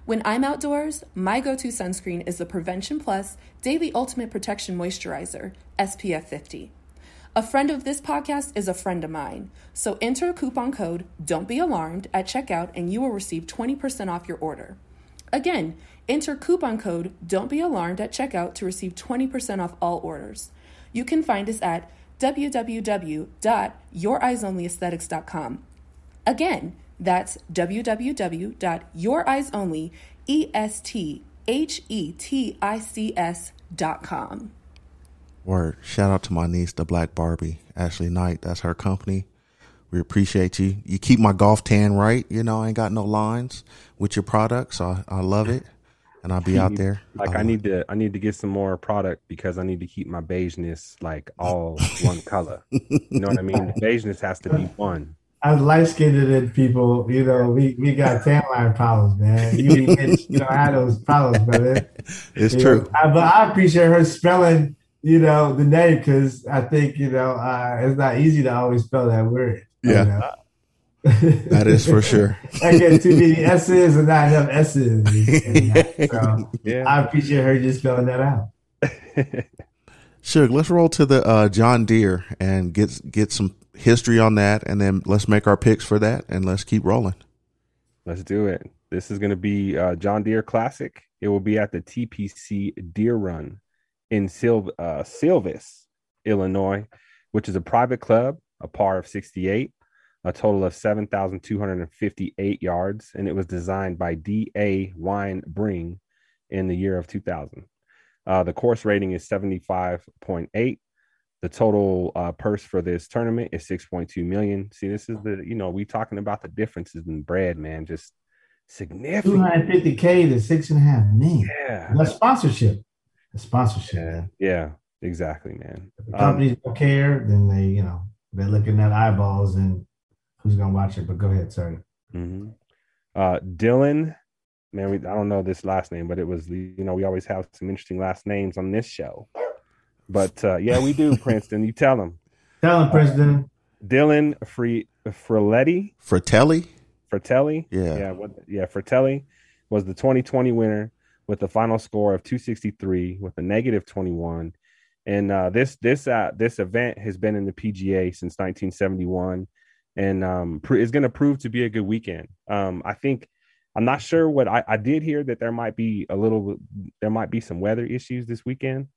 When I'm outdoors, my go to sunscreen is the Prevention Plus Daily Ultimate Protection Moisturizer, SPF 50. A friend of this podcast is a friend of mine. So enter coupon code Don't Be Alarmed at checkout and you will receive 20% off your order. Again, enter coupon code Don't Be Alarmed at checkout to receive 20% off all orders. You can find us at www.youreyesonlyaesthetics.com. Again, that's www.youreyesonlyaesthetics.com. Word. Shout out to my niece, the Black Barbie, Ashley Knight. That's her company. We appreciate you. You keep my golf tan right. You know, I ain't got no lines with your product, so I, I love it. And I'll be out there. Like Uh, I need to I need to get some more product because I need to keep my beigeness like all one color. You know what I mean? The beigeness has to be one. I I'm light skinned people. You know, we, we got tan line problems, man. You, get, you know, I had those problems, brother. It's You true. know, I, but I appreciate her spelling, you know, the name because I think you know uh, it's not easy to always spell that word. you Yeah. know. That is for sure. I get too many S's and not enough S's. So Yeah. I appreciate her just spelling that out. Shug, let's roll to the uh, John Deere and get get some history on that, and then let's make our picks for that, and let's keep rolling. Let's do it. This is going to be uh, John Deere Classic. It will be at the TPC Deer Run in Sil- uh, Silvis, Illinois, which is a private club, a par of 68, a total of 7,258 yards, and it was designed by D.A. Weibring in the year of 2000. Uh, the course rating is 75.8. The total uh, purse for this tournament is 6.2 million. See, this is the, you know, we talking about the differences in bread, man. Just significant. 250K to six and a half million. Yeah. That's sponsorship. The sponsorship. Yeah. Yeah. Exactly, man. If the Um, companies don't care, then they, you know, they're looking at eyeballs and who's gonna watch it. But go ahead, sorry. mhm. Uh, Dylan, man, we, I don't know this last name, but it was, you know, we always have some interesting last names on this show. But uh, yeah, we do, Princeton. You tell them. Tell him, President. Dylan Free Frittelli, Frittelli, Frittelli, Yeah. yeah, what, yeah, Frittelli was the 2020 winner with a final score of 263 with a negative 21. And uh, this this uh, this event has been in the PGA since 1971, and um, pr- is going to prove to be a good weekend. Um, I think I'm not sure what I, I did hear that there might be a little there might be some weather issues this weekend,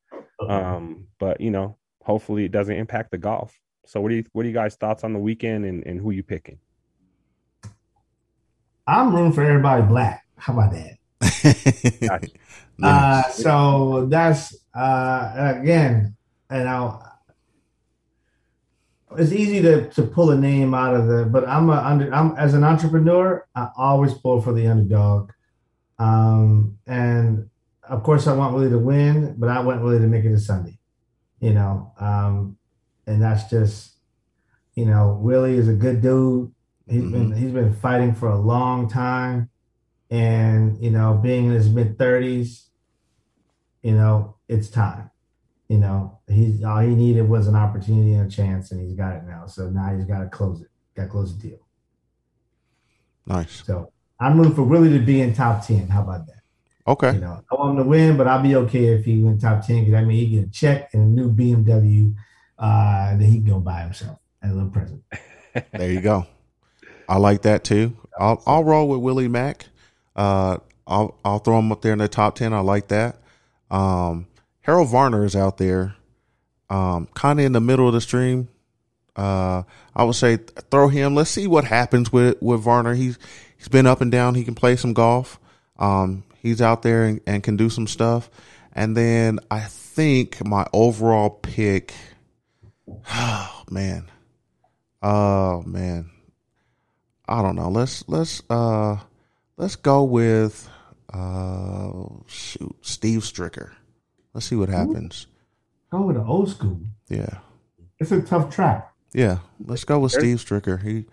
um, but you know hopefully it doesn't impact the golf. So what do you what are you guys thoughts on the weekend and, and who you picking? I'm rooting for everybody black. How about that? Gotcha. Uh, so that's uh, again, you know, it's easy to, to pull a name out of the, but I'm a under, I'm as an entrepreneur, I always pull for the underdog. Um, and of course, I want Willie to win, but I want Willie to make it a Sunday, you know. Um, and that's just, you know, Willie is a good dude. He's been he's been fighting for a long time, and you know, being in his mid thirties, you know, it's time. You know, he's all he needed was an opportunity and a chance, and he's got it now. So now he's got to close it. Got to close the deal. nice. So I'm rooting for Willie to be in top ten. How about that? Okay. You know, I want him to win, but I'll be okay if he win top ten because I mean he get a check and a new BMW uh, that he can go buy himself as a little present. There you go. I like that too. I'll I'll roll with Willie Mack. Uh, I'll I'll throw him up there in the top ten. I like that. Um, Harold Varner is out there, um, kind of in the middle of the stream. Uh, I would say throw him. Let's see what happens with with Varner. He's he's been up and down. He can play some golf. Um, he's out there and, and can do some stuff. And then I think my overall pick. Oh man. Oh man. I don't know. Let's let's uh let's go with uh shoot Steve Stricker. Let's see what happens. Go with the old school. Yeah. It's a tough track. Yeah. Let's go with Steve Stricker. He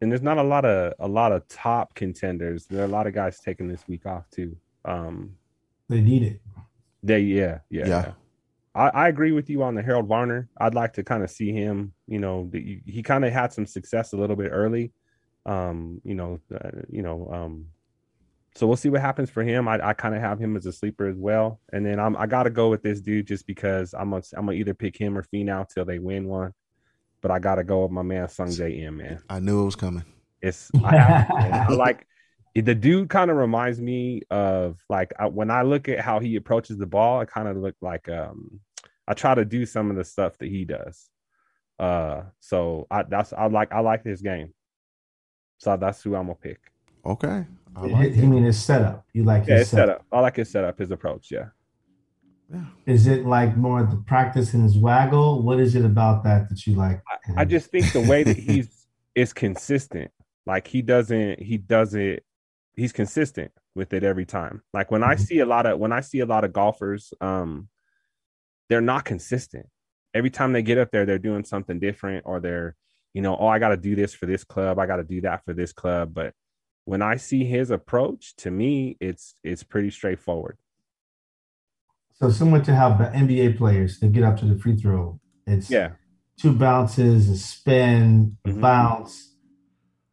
and there's not a lot of a lot of top contenders. There are a lot of guys taking this week off too. Um, They need it. they yeah yeah. Yeah. yeah. I, I agree with you on the Harold Varner. I'd like to kind of see him. You know, the, he kind of had some success a little bit early. Um, you know, uh, you know. Um, so we'll see what happens for him. I, I kind of have him as a sleeper as well. And then I'm I got to go with this dude just because I'm gonna I'm gonna either pick him or Finau till they win one. But I got to go with my man Sungjae Im man. I knew it was coming. It's I, have. I like the dude. Kind of reminds me of like I, when I look at how he approaches the ball. It kind of look like um I try to do some of the stuff that he does. Uh, so I that's I like I like his game. So that's who I'm gonna pick. Okay. I like he it. mean his setup. You like Yeah, his his setup. setup. I like his setup, his approach. Yeah. Is it like more the practice and his waggle? What is it about that that you like? I just think the way that he's is consistent. Like he doesn't he doesn't, he's consistent with it every time. Like when I Mhm. see a lot of when I see a lot of golfers um they're not consistent. Every time they get up there they're doing something different or they're you know, oh, I got to do this for this club, I got to do that for this club. But when I see his approach, to me, it's it's pretty straightforward. So similar to how the NBA players they get up to the free throw, it's Yeah, two bounces, a spin, a Mhm. bounce,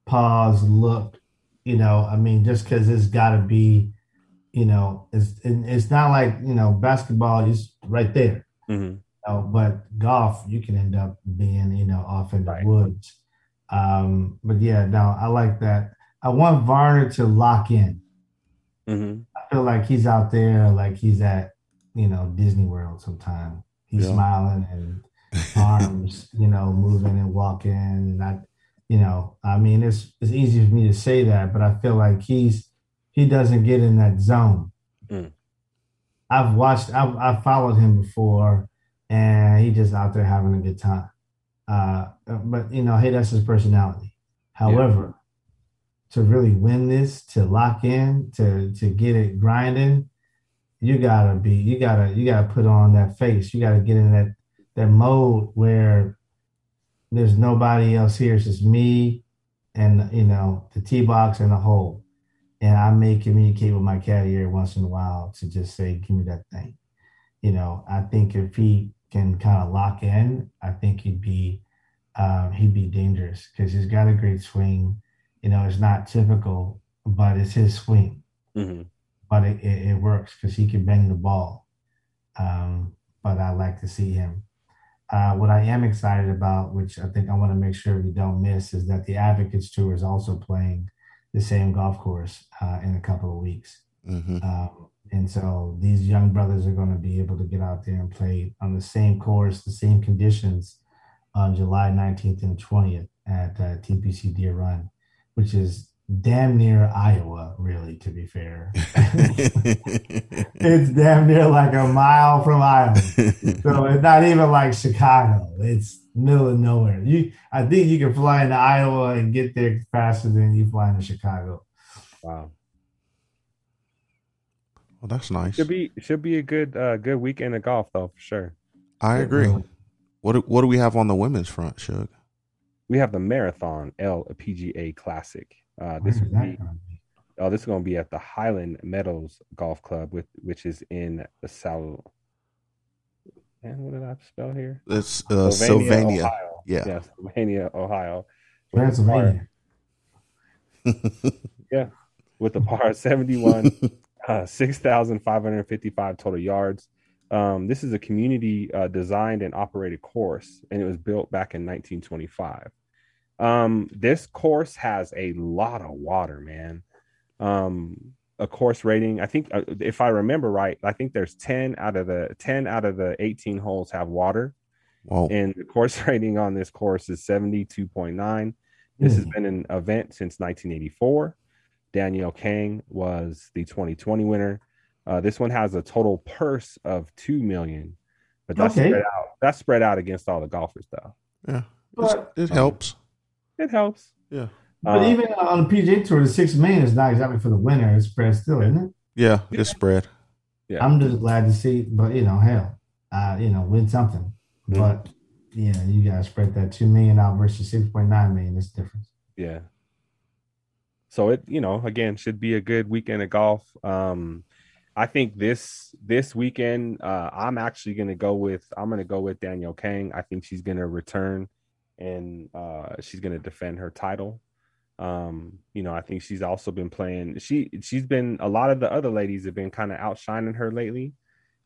pause, look. You know, I mean, just because it's got to be, you know, it's and it's not like you know basketball is right there. hmm You know, but golf, you can end up being, you know, off in the Right. woods. Um, but yeah, no, I like that. I want Varner to lock in. hmm I feel like he's out there, like he's at, you know, Disney World sometime. He's Yeah. smiling and arms, you know, moving and walking. And I, you know, I mean, it's it's easy for me to say that, but I feel like he's he doesn't get in that zone. Mm. I've watched, I've, I've followed him before, and he just out there having a good time. Uh, but you know, hey, that's his personality. However, to really win this, to lock in, to to get it grinding, you gotta be, you gotta, you gotta put on that face. You gotta get in that that mode where there's nobody else here. It's just me and you know the tee box and the hole, and I may communicate with my caddy every once in a while to just say, "Give me that thing." You know, I think if he can kind of lock in, I think he'd be um, he'd be dangerous because he's got a great swing. You know, it's not typical, but it's his swing. hmm But it, it, it works because he can bang the ball. Um, but I like to see him. Uh, what I am excited about, which I think I want to make sure we don't miss, is that the Advocates Tour is also playing the same golf course uh, in a couple of weeks. hmm Um, and so these young brothers are going to be able to get out there and play on the same course, the same conditions on July 19th and 20th at uh, TPC Deer Run, which is damn near Iowa, really, to be fair. it's damn near like a mile from Iowa. So it's not even like Chicago. It's middle of nowhere. You, I think you can fly into Iowa and get there faster than you fly into Chicago. Wow, well, that's nice. should be should be a good uh, good weekend of golf though for sure. I agree. What do, what do we have on the women's front, Shug? We have the Marathon LPGA Classic. Uh, this Where's will be be? oh, this is going to be at the Highland Meadows Golf Club, with which is in the South. And what did I spell here? It's uh, Sylvania. Ohio. Yeah. yeah, Sylvania, Ohio. With the Pennsylvania. par- with the par seventy-one, uh, six thousand five hundred fifty-five total yards. Um, this is a community uh, designed and operated course, and it was built back in 1925. Um, this course has a lot of water, man. Um, a course rating, I think, uh, if I remember right, I think there's 10 out of the 10 out of the 18 holes have water, Whoa. and the course rating on this course is 72.9. This has Hmm. been an event since 1984. Danielle Kang was the 2020 winner. Uh, this one has a total purse of two million, but that's Okay. spread out. That's spread out against all the golfers, though. yeah, But, it helps. It helps. Yeah, but Uh, even on the PGA Tour, the six million is not exactly for the winner. It's spread still, isn't it? yeah, it's spread. Yeah. I'm just glad to see, but you know, hell, uh, you know, win something. Mhm. But yeah, you gotta spread that two million out versus six point nine million. It's different. Yeah. So it, you know, again, should be a good weekend of golf. Um, I think this this weekend, uh, I'm actually gonna go with I'm gonna go with Danielle Kang. I think she's gonna return and uh she's gonna defend her title. Um, you know, I think she's also been playing she she's been a lot of the other ladies have been kind of outshining her lately.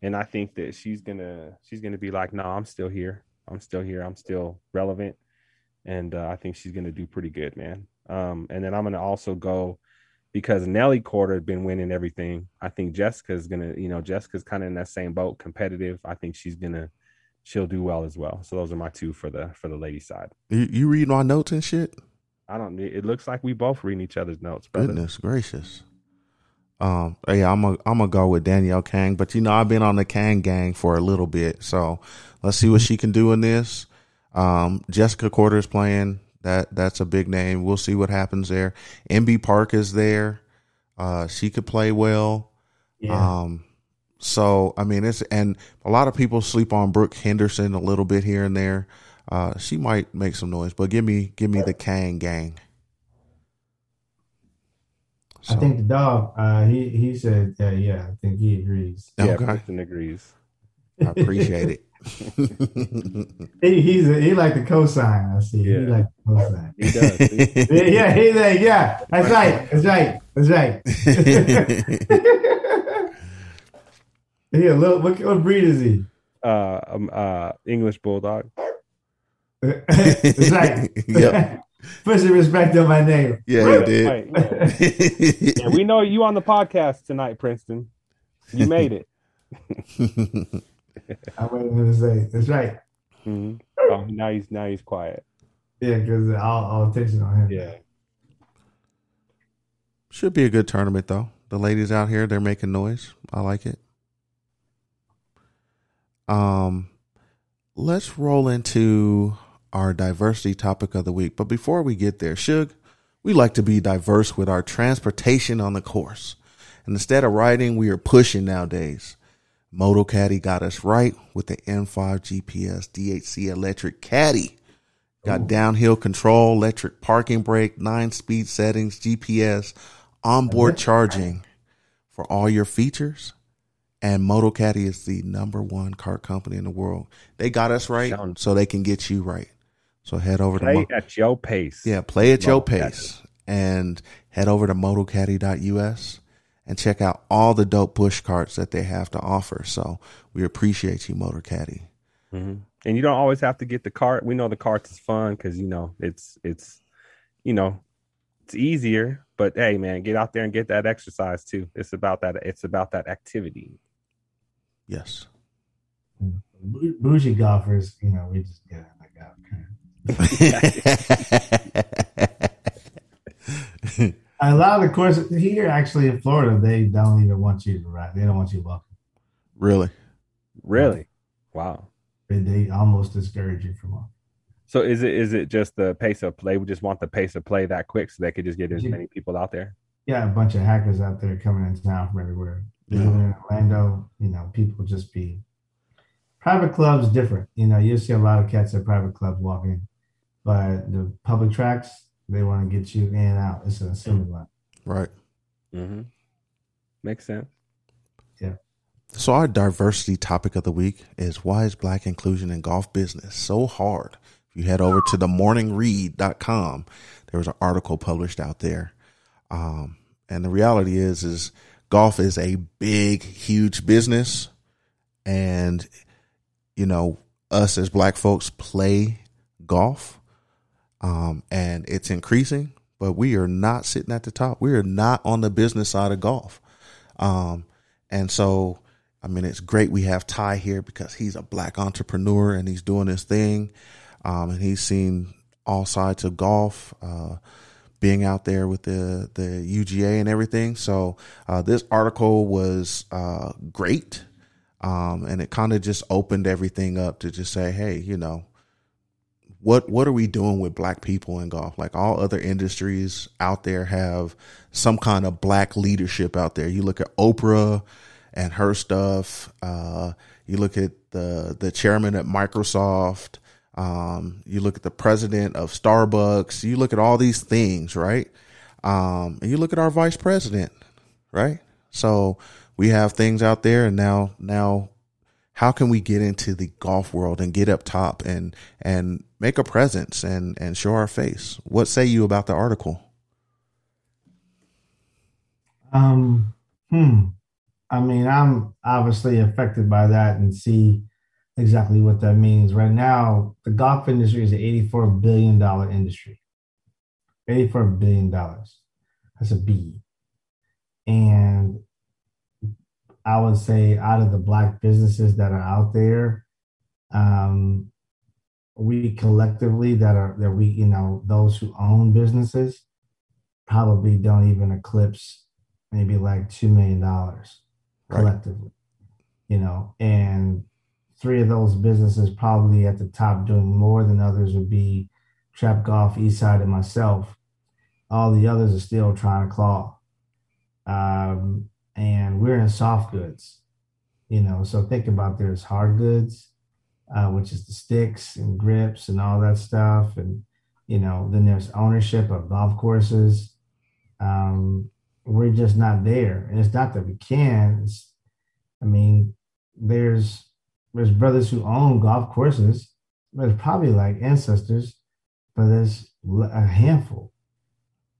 And I think that she's gonna she's gonna be like, no, I'm still here. I'm still here. I'm still relevant and uh, I think she's going to do pretty good, man. Um, and then I'm going to also go because Nelly has been winning everything. I think Jessica's going to, you know, Jessica's kind of in that same boat, competitive. I think she's going to, she'll do well as well. So those are my two for the for the lady side. You, you read my notes and shit. I don't. Need. It looks like we both reading each other's notes, brother. Goodness gracious. Um, yeah, I'm a I'm gonna go with Danielle Kang, but you know I've been on the Kang gang for a little bit, so let's see what she can do in this. Um, Jessica Korda's playing that that's a big name. We'll see what happens there. Inbee Park is there. Uh, she could play well. Yeah. Um, so I mean it's and a lot of people sleep on Brooke Henderson a little bit here and there. Uh, she might make some noise, but give me give me the Kang gang. I think the dog. Uh, he he said, yeah, yeah. I think he agrees. Yeah, okay, Kristen agrees. I appreciate it. He he's a, he like the cosign. I see. He Yeah. like the cosign. He does. Yeah, yeah, he's like, yeah. That's right. That's right. That's right. yeah, look, what, what breed is he? uh, um, uh, English bulldog. That's right. Yep. Put some respect on my name. Yeah, you did. Right, yeah. Yeah, we know you on the podcast tonight, Princeton. You made it. I waited him to say, that's right. Mhm. Oh, now he's now he's quiet. Yeah, because all, all attention on him. Yeah. Should be a good tournament though. The ladies out here, they're making noise. I like it. Um, let's roll into our diversity topic of the week. But before we get there, Shug, we like to be diverse with our transportation on the course. And instead of riding, we are pushing nowadays. Moto Caddy got us right with the M5 GPS DHC electric caddy. Got downhill control, electric parking brake, nine speed settings, GPS, onboard charging for all your features. And MotoCaddy is the number one kart company in the world. They got us right, Sounds- so they can get you right. So head over to Play Mo- at your pace. yeah, play at your pace and head over to motocaddy.us and check out all the dope push carts that they have to offer. So we appreciate you, MotoCaddy. Mhm. And you don't always have to get the cart. We know the carts is fun because you know it's it's you know it's easier. But hey, man, get out there and get that exercise too. It's about that. It's about that activity. Yes. Bougie golfers, you know, we just get it like that. Okay. A lot of the courses here, actually in Florida, they don't even want you to ride. They don't want you walking. really? Really? Wow. They, they almost discourage you from walking. So is it is it just the pace of play? We just want the pace of play that quick so they could just get as many people out there. Yeah, a bunch of hackers out there coming into town from everywhere. Yeah. Living in Orlando, you know, people just be private clubs different. You know, you see a lot of cats at private clubs walking, but the public tracks, they want to get you in and out. It's an assembly line. Right. Mm-hmm. Makes sense. Yeah. So our diversity topic of the week is why is black inclusion in golf business so hard? If you head over to the morningread.com, there was an article published out there. Um, and the reality is, is golf is a big, huge business. And, you know, us as black folks play golf. Um, and it's increasing, but we are not sitting at the top. We are not on the business side of golf. Um, and so, I mean, it's great we have Ty here because he's a black entrepreneur and he's doing his thing. Um, and he's seen all sides of golf, uh, being out there with the, the UGA and everything. So, uh, this article was, uh, great. Um, and it kind of just opened everything up to just say, Hey, you know, what what are we doing with black people in golf? Like all other industries out there have some kind of black leadership out there. You look at Oprah and her stuff. Uh, you look at the the chairman at Microsoft. Um, you look at the president of Starbucks. You look at all these things, right? Um, and you look at our vice president, right? So we have things out there, and now now how can we get into the golf world and get up top and and make a presence and and show our face what say you about the article Um, hmm. I mean, I'm obviously affected by that and see exactly what that means. Right now, the golf industry is an $84 billion industry. $84 billion. That's a B. And I would say out of the black businesses that are out there, um, we collectively that are that we, you know, those who own businesses probably don't even eclipse maybe like two million dollars Right. collectively. You know, and three of those businesses probably at the top doing more than others would be Trap Golf, Eastside, and myself. All the others are still trying to claw. Um, and we're in soft goods, you know. So think about there's hard goods, uh, which is the sticks and grips and all that stuff. And, you know, then there's ownership of golf courses. Um, we're just not there. And it's not that we can. It's, I mean, there's there's brothers who own golf courses. There's probably like ancestors, but there's a handful.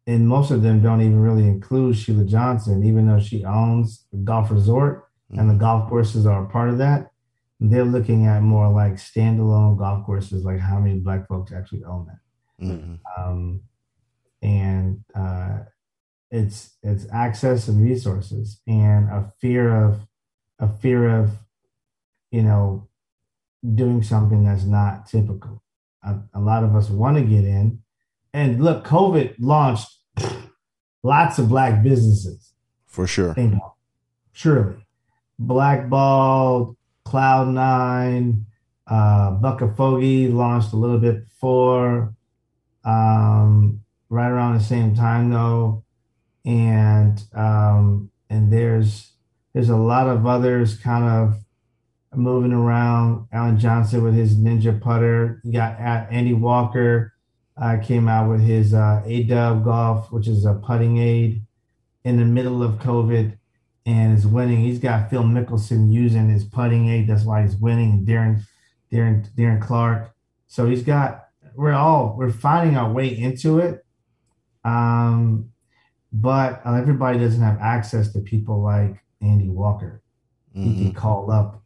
And most of them don't even really include Sheila Johnson, even though she owns the golf resort and the golf courses are a part of that. They're looking at more like standalone golf courses, like how many black folks actually own that. Mhm. Um, and uh, it's it's access and resources and a fear of a fear of you know doing something that's not typical. A, a lot of us want to get in, and look, COVID launched lots of black businesses. For sure. Of, surely, Blackballed, Cloud Nine, uh, Buck of Fogey launched a little bit before, um, right around the same time though, and um, and there's there's a lot of others kind of moving around. Alan Johnson with his Ninja putter. You got Andy Walker uh, came out with his uh, A-Dub Golf, which is a putting aid in the middle of COVID and is winning. He's got Phil Mickelson using his putting aid. That's why he's winning. Darren, Darren, Darren Clarke. So he's got. We're all we're finding our way into it, um, but everybody doesn't have access to people like Andy Walker. He can call up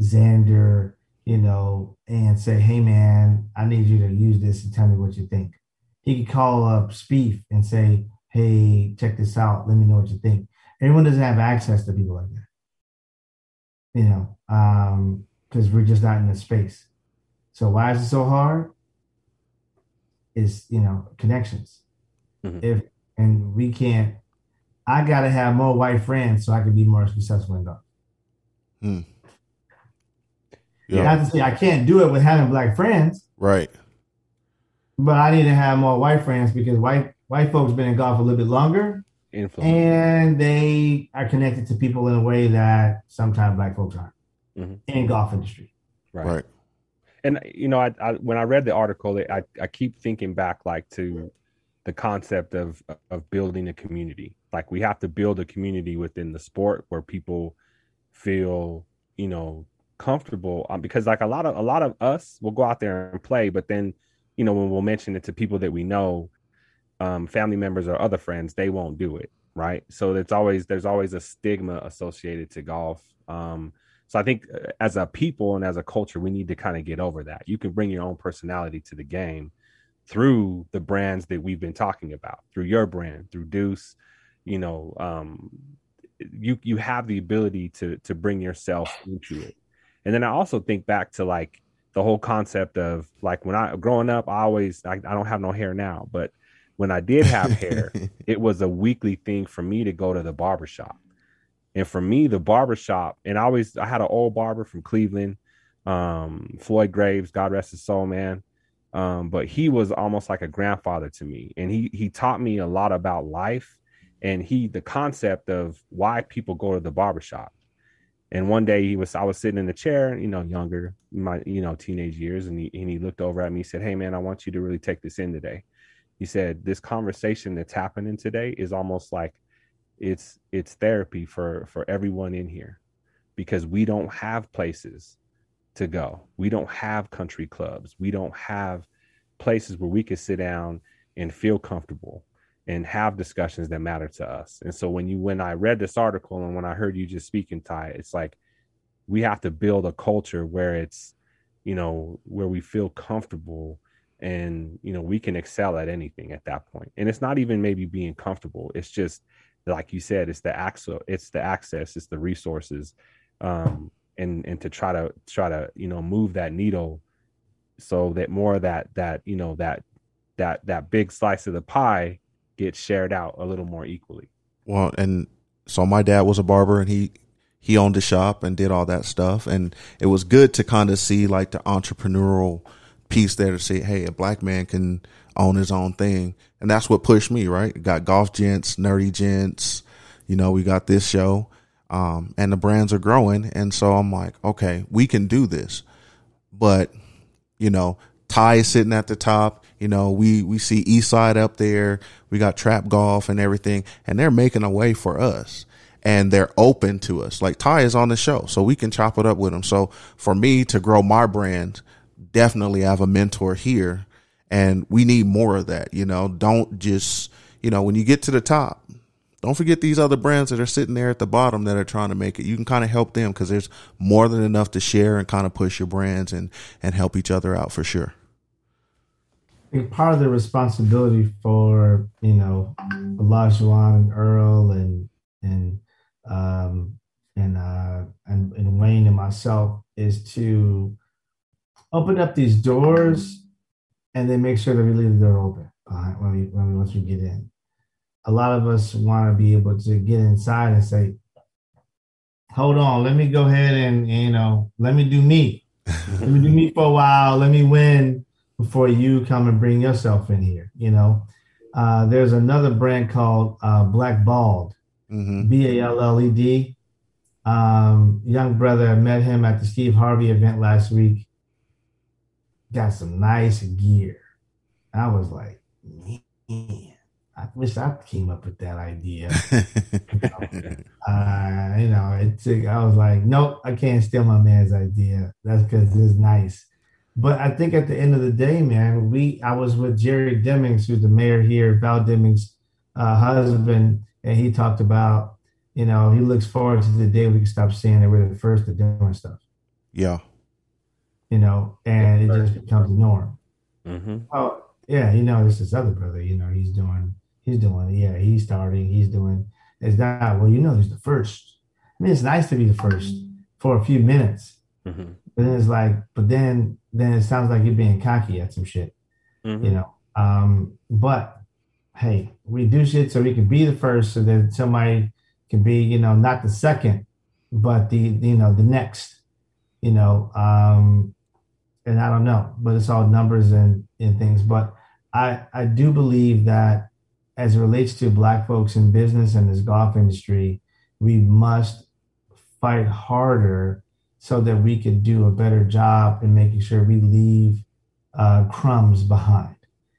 Xander, you know, and say, "Hey, man, I need you to use this and tell me what you think." He could call up Spieth and say, "Hey, check this out. Let me know what you think." Everyone doesn't have access to people like that, you know, because we're just not in the space. So why is it so hard? Is you know connections. Mhm. If and we can't. I gotta have more white friends so I can be more successful in golf. Hmm. Not to say I can't do it with having black friends, Right. but I need to have more white friends because white white folks been in golf a little bit longer Influence. and they are connected to people in a way that sometimes black folks aren't Mhm. in golf industry. Right. and you know I, I when i read the article i i keep thinking back like to the concept of of building a community like we have to build a community within the sport where people feel you know comfortable um, because like a lot of a lot of us will go out there and play but then you know when we'll mention it to people that we know um family members or other friends they won't do it right so it's always there's always a stigma associated to golf um so I think uh, as a people and as a culture, we need to kind of get over that. You can bring your own personality to the game through the brands that we've been talking about, through your brand, through Deuce. You know, um, you you have the ability to to bring yourself into it. And then I also think back to like the whole concept of like when I growing up, I always I, I don't have no hair now, but when I did have hair, it was a weekly thing for me to go to the barbershop. And for me, the barbershop, and I always I had an old barber from Cleveland, um, Floyd Graves, God rest his soul, man. Um, but he was almost like a grandfather to me. And he he taught me a lot about life and he the concept of why people go to the barbershop. And one day he was I was sitting in the chair, you know, younger, my you know, teenage years, and he and he looked over at me, he said, Hey man, I want you to really take this in today. He said, This conversation that's happening today is almost like it's it's therapy for for everyone in here because we don't have places to go we don't have country clubs we don't have places where we could sit down and feel comfortable and have discussions that matter to us and so when you when i read this article and when i heard you just speaking ty it's like we have to build a culture where it's you know where we feel comfortable and you know we can excel at anything at that point. and it's not even maybe being comfortable it's just like you said it's the access it's the access it's the resources um and and to try to try to you know move that needle so that more of that that you know that that that big slice of the pie gets shared out a little more equally Well, and so my dad was a barber and he he owned a shop and did all that stuff and it was good to kind of see like the entrepreneurial piece there to say, hey, a black man can own his own thing. And that's what pushed me, right? Got golf gents, nerdy gents, you know, we got this show. Um, and the brands are growing. And so I'm like, okay, we can do this. but you know, Ty is sitting at the top. You know, we we see Eastside up there. We got Trap Golf and everything, and they're making a way for us. And they're open to us. Like Ty is on the show, so we can chop it up with him. So for me to grow my brand, definitely have a mentor here, and we need more of that. You know, don't just you know when you get to the top, don't forget these other brands that are sitting there at the bottom that are trying to make it. You can kind of help them because there's more than enough to share and kind of push your brands and and help each other out for sure. I think part of the responsibility for you know Olajuwon and Earl and and um, and, uh, and and Wayne and myself is to open up these doors and then make sure that we leave the open behind when we when we once we get in. A lot of us want to be able to get inside and say, "Hold on, let me go ahead and you know let me do me, let me do me for a while, let me win." Before you come and bring yourself in here. You know, uh, there's another brand called uh, Black Balled, Mm-hmm. B A L L E D. Um, young brother, I met him at the Steve Harvey event last week. Got some nice gear. I was like, man, I wish I came up with that idea. uh, you know, it took, I was like, nope, I can't steal my man's idea. That's because it's nice. But I think at the end of the day, man, we I was with Jerry Demings, who's the mayor here, Val Demings' uh, husband, and he talked about, you know, he looks forward to the day we can stop saying that we're the first to doing stuff, Yeah. you know, and it just becomes the norm. Mm-hmm. Oh yeah, you know, it's this other brother. You know, he's doing, he's doing, yeah, he's starting, he's doing. It's not well, you know, he's the first. I mean, it's nice to be the first for a few minutes, Mm-hmm. But then it's like, but then then it sounds like you're being cocky at some shit, Mm-hmm. you know. Um, but hey, we do shit so we can be the first, so that somebody can be, you know, not the second, but the you know the next, you know. Um, and I don't know, but it's all numbers and, and things. But I I do believe that as it relates to black folks in business and this golf industry, we must fight harder so that we could do a better job in making sure we leave uh, crumbs behind.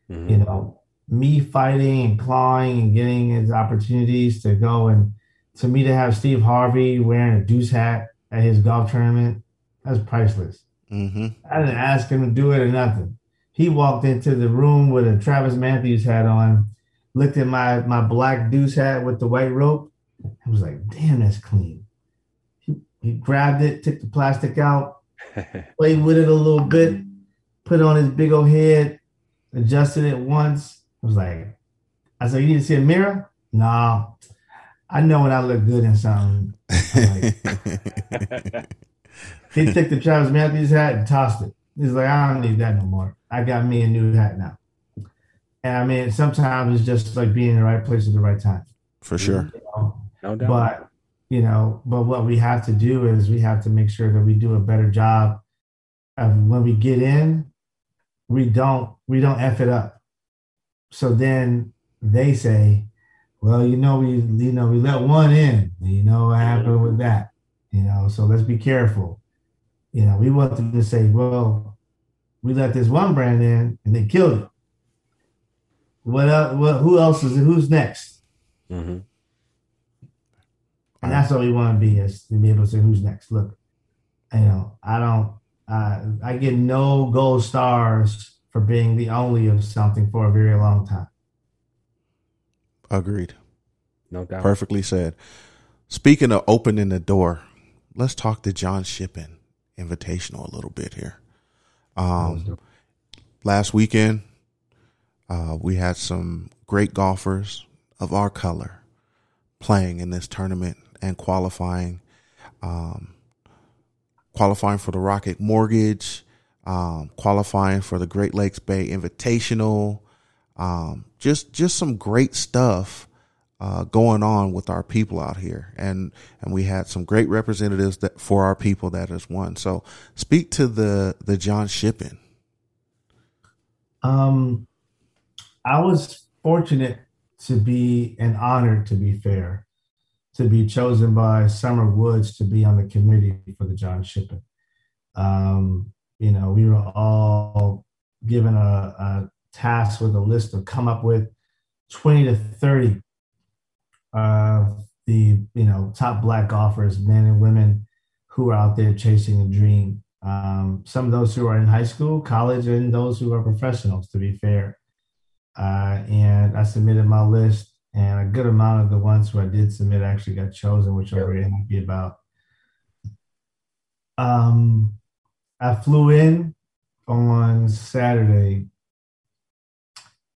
Mm-hmm. You know, me fighting and clawing and getting his opportunities to go and to me to have Steve Harvey wearing a deuce hat at his golf tournament, that's priceless. Mm-hmm. I didn't ask him to do it or nothing. He walked into the room with a Travis Matthews hat on, looked at my my black deuce hat with the white rope, and was like, "Damn, that's clean." He, he grabbed it, took the plastic out, played with it a little bit, put it on his big old head, adjusted it once. I was like, "I said, you need to see a mirror?" No, I know when I look good in something. Like, he took the Travis Matthews hat and tossed it. He's like, I don't need that no more. I got me a new hat now. And I mean, sometimes it's just like being in the right place at the right time. for sure. You know? No doubt. But you know, but what we have to do is we have to make sure that we do a better job of when we get in, we don't we don't f it up. So then they say, well, you know, we you know we let one in. You know what happened with that. You know, so let's be careful. You know, we want them to say, well, we let this one brand in and they killed it. What else? What, who else is it? Who's next? Mm-hmm. And that's all we want to be is to be able to say who's next. Look, you know, I don't, uh, I get no gold stars for being the only of something for a very long time. Agreed. No doubt. Perfectly said. Speaking of opening the door, let's talk to John Shippen Invitational a little bit here. Um, last weekend, uh, we had some great golfers of our color playing in this tournament and qualifying, um, qualifying for the Rocket Mortgage, um, qualifying for the Great Lakes Bay Invitational. Um, just just some great stuff uh, going on with our people out here, and and we had some great representatives that for our people that has won. So speak to the the John Shippen. Um, I was fortunate to be and honored to be fair, to be chosen by Summer Woods to be on the committee for the John Shippen. Um, you know, we were all given a, a task with a list to come up with 20 to 30 of the, you know, top black golfers, men and women who are out there chasing a dream. Um, some of those who are in high school, college, and those who are professionals, to be fair. Uh, and I submitted my list, and a good amount of the ones who I did submit actually got chosen, which I'm really happy about. Um, I flew in on Saturday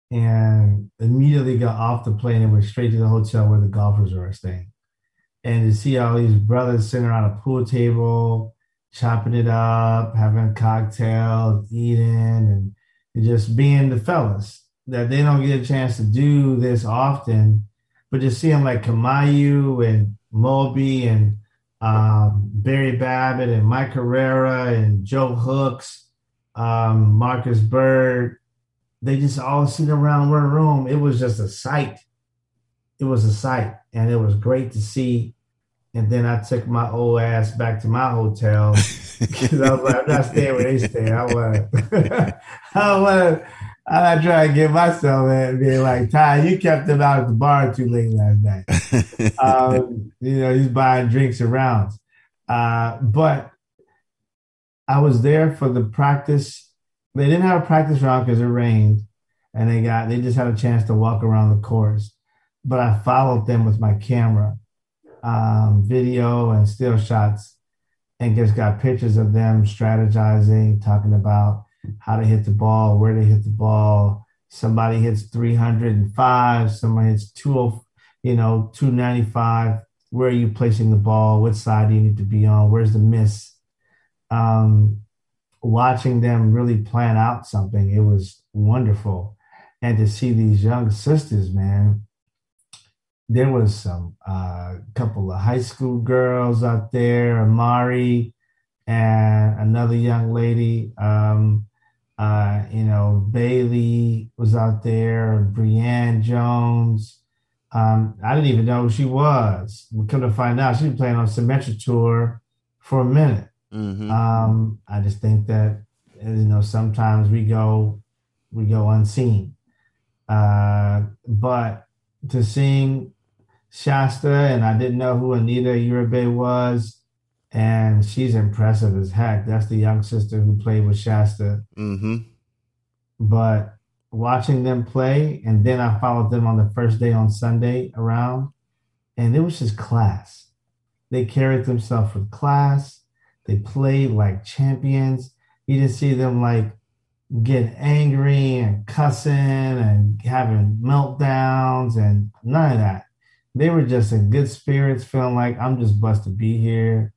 and immediately got off the plane and went straight to the hotel where the golfers were staying. And to see all these brothers sitting around a pool table, chopping it up, having cocktails, eating, and just being the fellas that they don't get a chance to do this often. But just seeing like Kamaiu and Moby and um, Barry Babbitt and Mike Herrera and Joe Hooks, um, Marcus Byrd. They just all sitting around one room. It was just a sight. It was a sight, and it was great to see. And then I took my old ass back to my hotel because I was like, I'm not staying where they stay. I want to, I want to, I am trying to get myself in being like, Ty, you kept him out at the bar too late last night. um, you know, he's buying drinks around. Uh, but I was there for the practice. They didn't have a practice round because it rained, and they got they just had a chance to walk around the course. But I followed them with my camera, um, video and still shots, and just got pictures of them strategizing, talking about how to hit the ball, where to hit the ball. Somebody hits 305, somebody hits 20, you know, 295. Where are you placing the ball? What side do you need to be on? Where's the miss? Um, watching them really plan out something, it was wonderful. And to see these young sisters, man, there was some uh, couple of high school girls out there, Amari and another young lady. Um, uh, you know, Bailey was out there, Brianne Jones. Um, I didn't even know who she was. We come to find out she was playing on Symetra Tour for a minute. Mm-hmm. Um, I just think that you know sometimes we go we go unseen. Uh, but to sing Shasta, and I didn't know who Anita Uwadia was, and she's impressive as heck. That's the young sister who played with Shasta. Mm-hmm. But watching them play, and then I followed them on the first day on Sunday around, and it was just class. They carried themselves with class. They played like champions. You didn't see them like get angry and cussing and having meltdowns and none of that. They were just in good spirits, feeling like I'm just blessed to be here.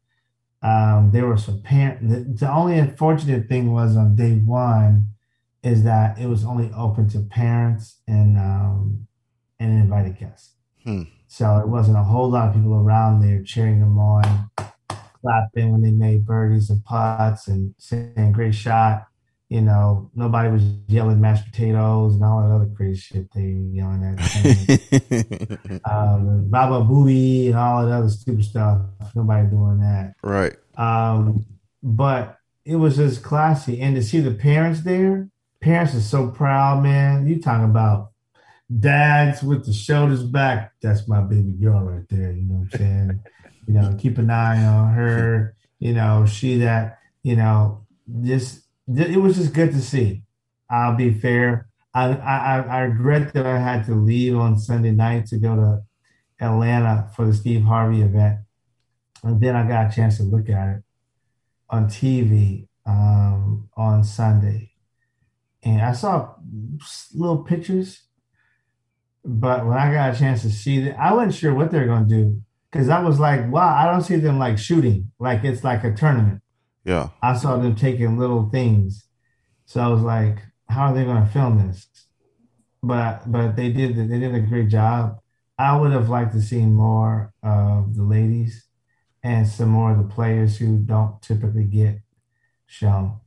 Um, there were some parent. The, the only unfortunate thing was on day one is that it was only open to parents and um, and invited guests. Hmm. So it wasn't a whole lot of people around there cheering them on, clapping when they made birdies and putts and saying "great shot." You know, nobody was yelling mashed potatoes and all that other crazy shit they yelling at. um, Baba Booey and all that other stupid stuff. Nobody doing that. right. Um, but it was just classy. And to see the parents there, parents are so proud, man. You talking about dads with the shoulders back. That's my baby girl right there. You know what I'm saying? you know, keep an eye on her. You know, she that, you know, just it was just good to see. I'll be fair. I, I I regret that I had to leave on Sunday night to go to Atlanta for the Steve Harvey event. And then I got a chance to look at it on TV um, on Sunday. And I saw little pictures, but when I got a chance to see it, I wasn't sure what they're going to do because I was like, wow, I don't see them like shooting, like it's like a tournament. Yeah. I saw them taking little things. So I was like, how are they going to film this? But but they did they did a great job. I would have liked to see more of the ladies and some more of the players who don't typically get shown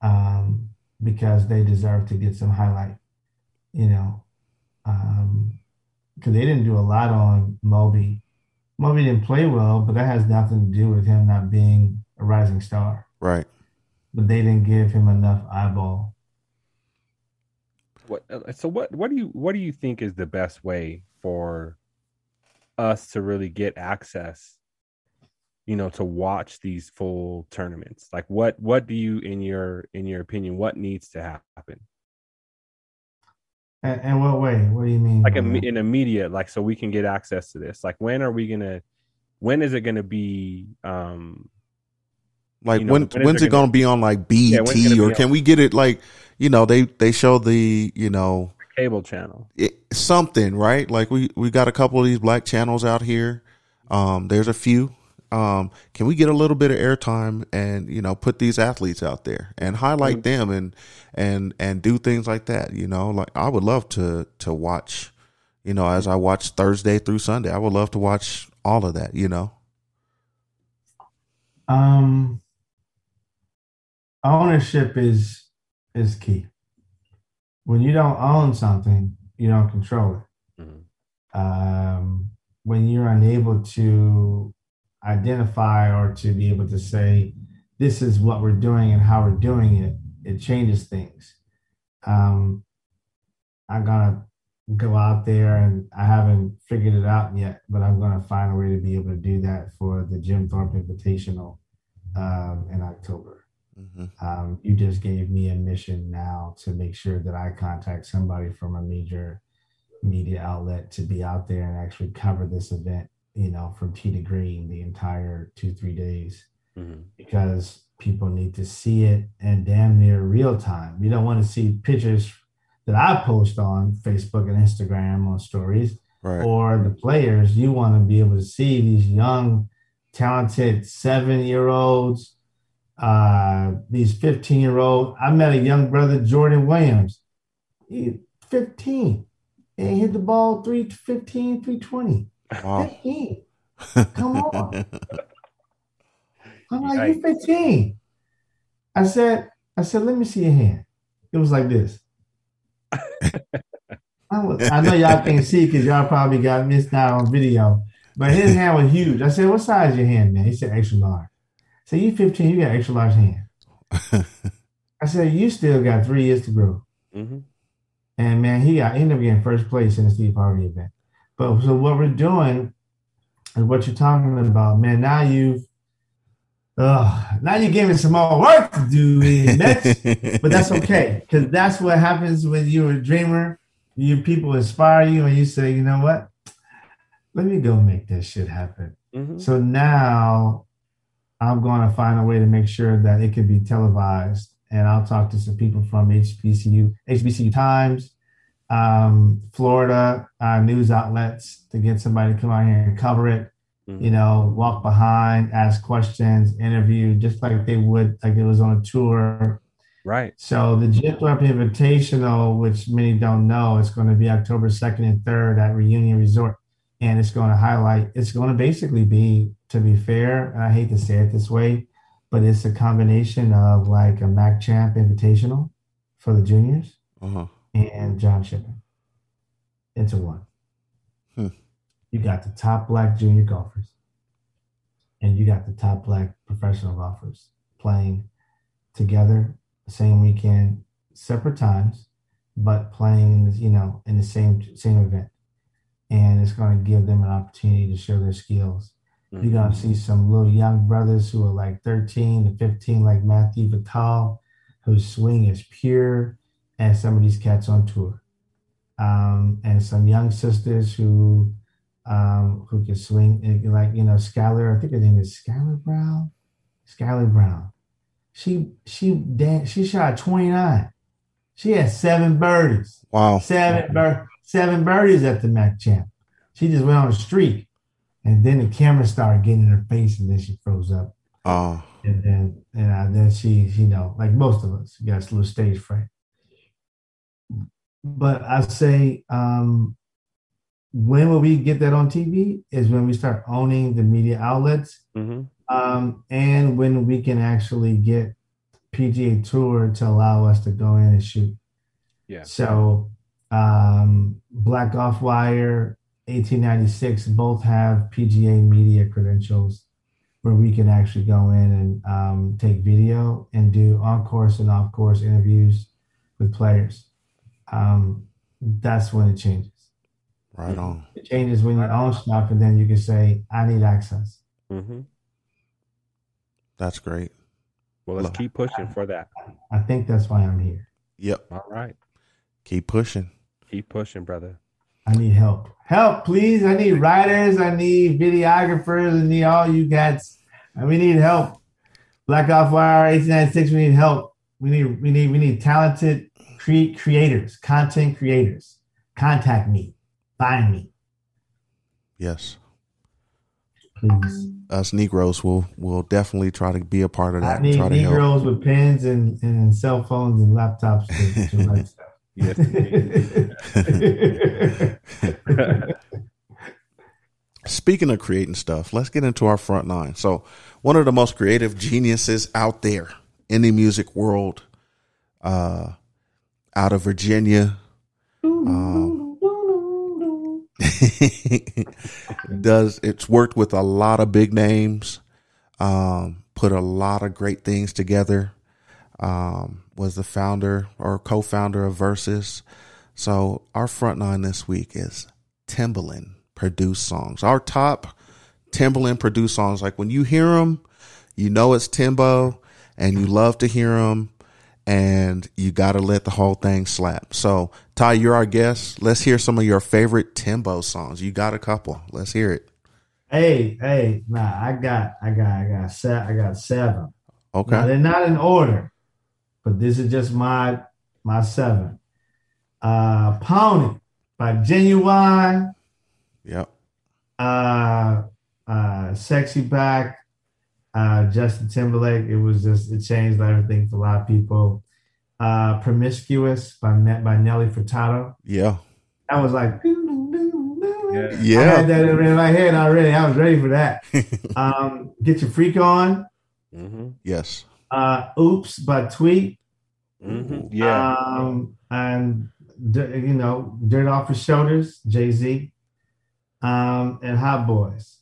um, because they deserve to get some highlight, you know. Because they didn't do a lot on Moby. Moby didn't play well, but that has nothing to do with him not being a rising star. Right. but they didn't give him enough eyeball. What? uh, So what? What do you what do you think is the best way for us to really get access? You know, to watch these full tournaments. Like, what what do you, in your in your opinion, what needs to happen? And, and what way? What do you mean? Like by im- that? in immediate, like, so we can get access to this. Like, when are we gonna? When is it gonna be? Um, Like You know, when when is when's it it going to be on like BET when's or be can on- we get it like you know they they show the you know cable channel. it, something right? Like we we got a couple of these black channels out here. Um there's a few. Um can we get a little bit of airtime and you know put these athletes out there and highlight Mm-hmm. them and and and do things like that you know? Like I would love to to watch you know as I watch Thursday through Sunday I would love to watch all of that you know? Um, ownership is is key. When you don't own something, you don't control it. Mhm. Um, when you're unable to identify or to be able to say, "This is what we're doing and how we're doing it," it changes things. Um, I'm gonna go out there and I haven't figured it out yet, but I'm gonna find a way to be able to do that for the Jim Thorpe Invitational um, in October. Hmm Um, you just gave me a mission now to make sure that I contact somebody from a major media outlet to be out there and actually cover this event, you know, from T to green the entire two, three days Mhm. because people need to see it and damn near real time. You don't want to see pictures that I post on Facebook and Instagram on stories right or the players. You want to be able to see these young, talented seven year olds, uh, these 15 year old. I met a young brother, Jordan Williams. He 15 and he hit the ball 315, 320. wow 15. Come on. I'm like, you Yikes. 15. I said, I said, let me see your hand. It was like this. I, was, I know y'all can't see because y'all probably got missed out on video, but his hand was huge. I said, what size is your hand, man? He said, extra large. Said, you 15, you got extra large hand. I said, you still got three years to grow. Mhm. And man, he got ended up getting first place in the Steve Harvey event. But so what we're doing is what you're talking about, man. Now you've uh, now you're giving some more work to do Mets, but that's okay because that's what happens when you're a dreamer. You people inspire you, and you say, you know what? Let me go make this shit happen. Mhm. So now I'm going to find a way to make sure that it can be televised. And I'll talk to some people from HBCU, HBCU Times, um, Florida uh, news outlets to get somebody to come out here and cover it. Mhm. You know, walk behind, ask questions, interview, just like they would, like it was on a tour. Right. So the Thorpe Invitational, which many don't know, is going to be October 2nd and 3rd at Reunion Resort. And it's going to highlight, it's going to basically be, to be fair, I hate to say it this way, but it's a combination of like a Mac Champ Invitational for the juniors uh-huh. and John Shippen into one. Hmm. You got the top black junior golfers, and you got the top black professional golfers playing together the same weekend, separate times, but playing you know in the same same event. And it's going to give them an opportunity to show their skills. You're going to see some little young brothers who are like 13 to 15, like Matthew Vital, whose swing is pure, and some of these cats on tour. Um, and some young sisters who um, who can swing, eh, like, you know, Skylar, I think her name is Skylar Brown. Skylar Brown. She she she shot 29. She had seven birdies. Wow. Seven bir- seven birdies at the Mac Champ. She just went on a streak. And then the camera started getting in her face and then she froze up. Oh, And then and uh, then she, you know, like most of us, got a little stage fright. But I say, um, when will we get that on TV? Is when we start owning the media outlets, Mhm. um, and when we can actually get PGA Tour to allow us to go in and shoot. Yeah. So, um, Black Golf Wire, 1896, both have PGA media credentials. where we can actually go in and um, take video and do on course and off course interviews with players. Um, that's when it changes. Right on. It changes when you own stuff, and then you can say, "I need access." hmm That's great. Well, let's Look. keep pushing for that. I think that's why I'm here. Yep. All right. Keep pushing. Keep pushing, brother. I need help. Help, please. I need writers. I need videographers. I need all you guys. We need help. Black Golf Wire 1896. We need help. We need we need we need talented cre- creators, content creators. Contact me. Find me, Yes. please. Us Negroes will will definitely try to be a part of that. I need try to help. Negroes with pens and, and cell phones and laptops Speaking of creating stuff, let's get into our front line. So, one of the most creative geniuses out there in the music world, uh, out of Virginia, um, does it's worked with a lot of big names, um, put a lot of great things together. Um, was the founder or co-founder of Verzuz. So our front line this week is Timbaland produced songs. Our top Timbaland produced songs. Like when you hear them, you know it's Timbo, and you love to hear them, and you got to let the whole thing slap. So Ty, you're our guest. Let's hear some of your favorite Timbo songs. You got a couple. Let's hear it. hey, hey, nah, I got, I got, I got, se- I got seven. Now, Okay. they're not in order, but this is just my my seven. Uh, Pony by Ginuwine. Yep. Uh, uh, Sexy Back. Uh, Justin Timberlake. It was just it changed everything for a lot of people. Uh, Promiscuous by Ne- by Nelly Furtado. Yeah. I was like, Yeah. I Yeah. had that in my head already. I was ready for that. um, Get your freak on. hmm Yes. Uh, Oops by Tweet. hmm Yeah. Um, and you know, Dirt Off His Shoulders, Jay Z. Um, and Hot Boys.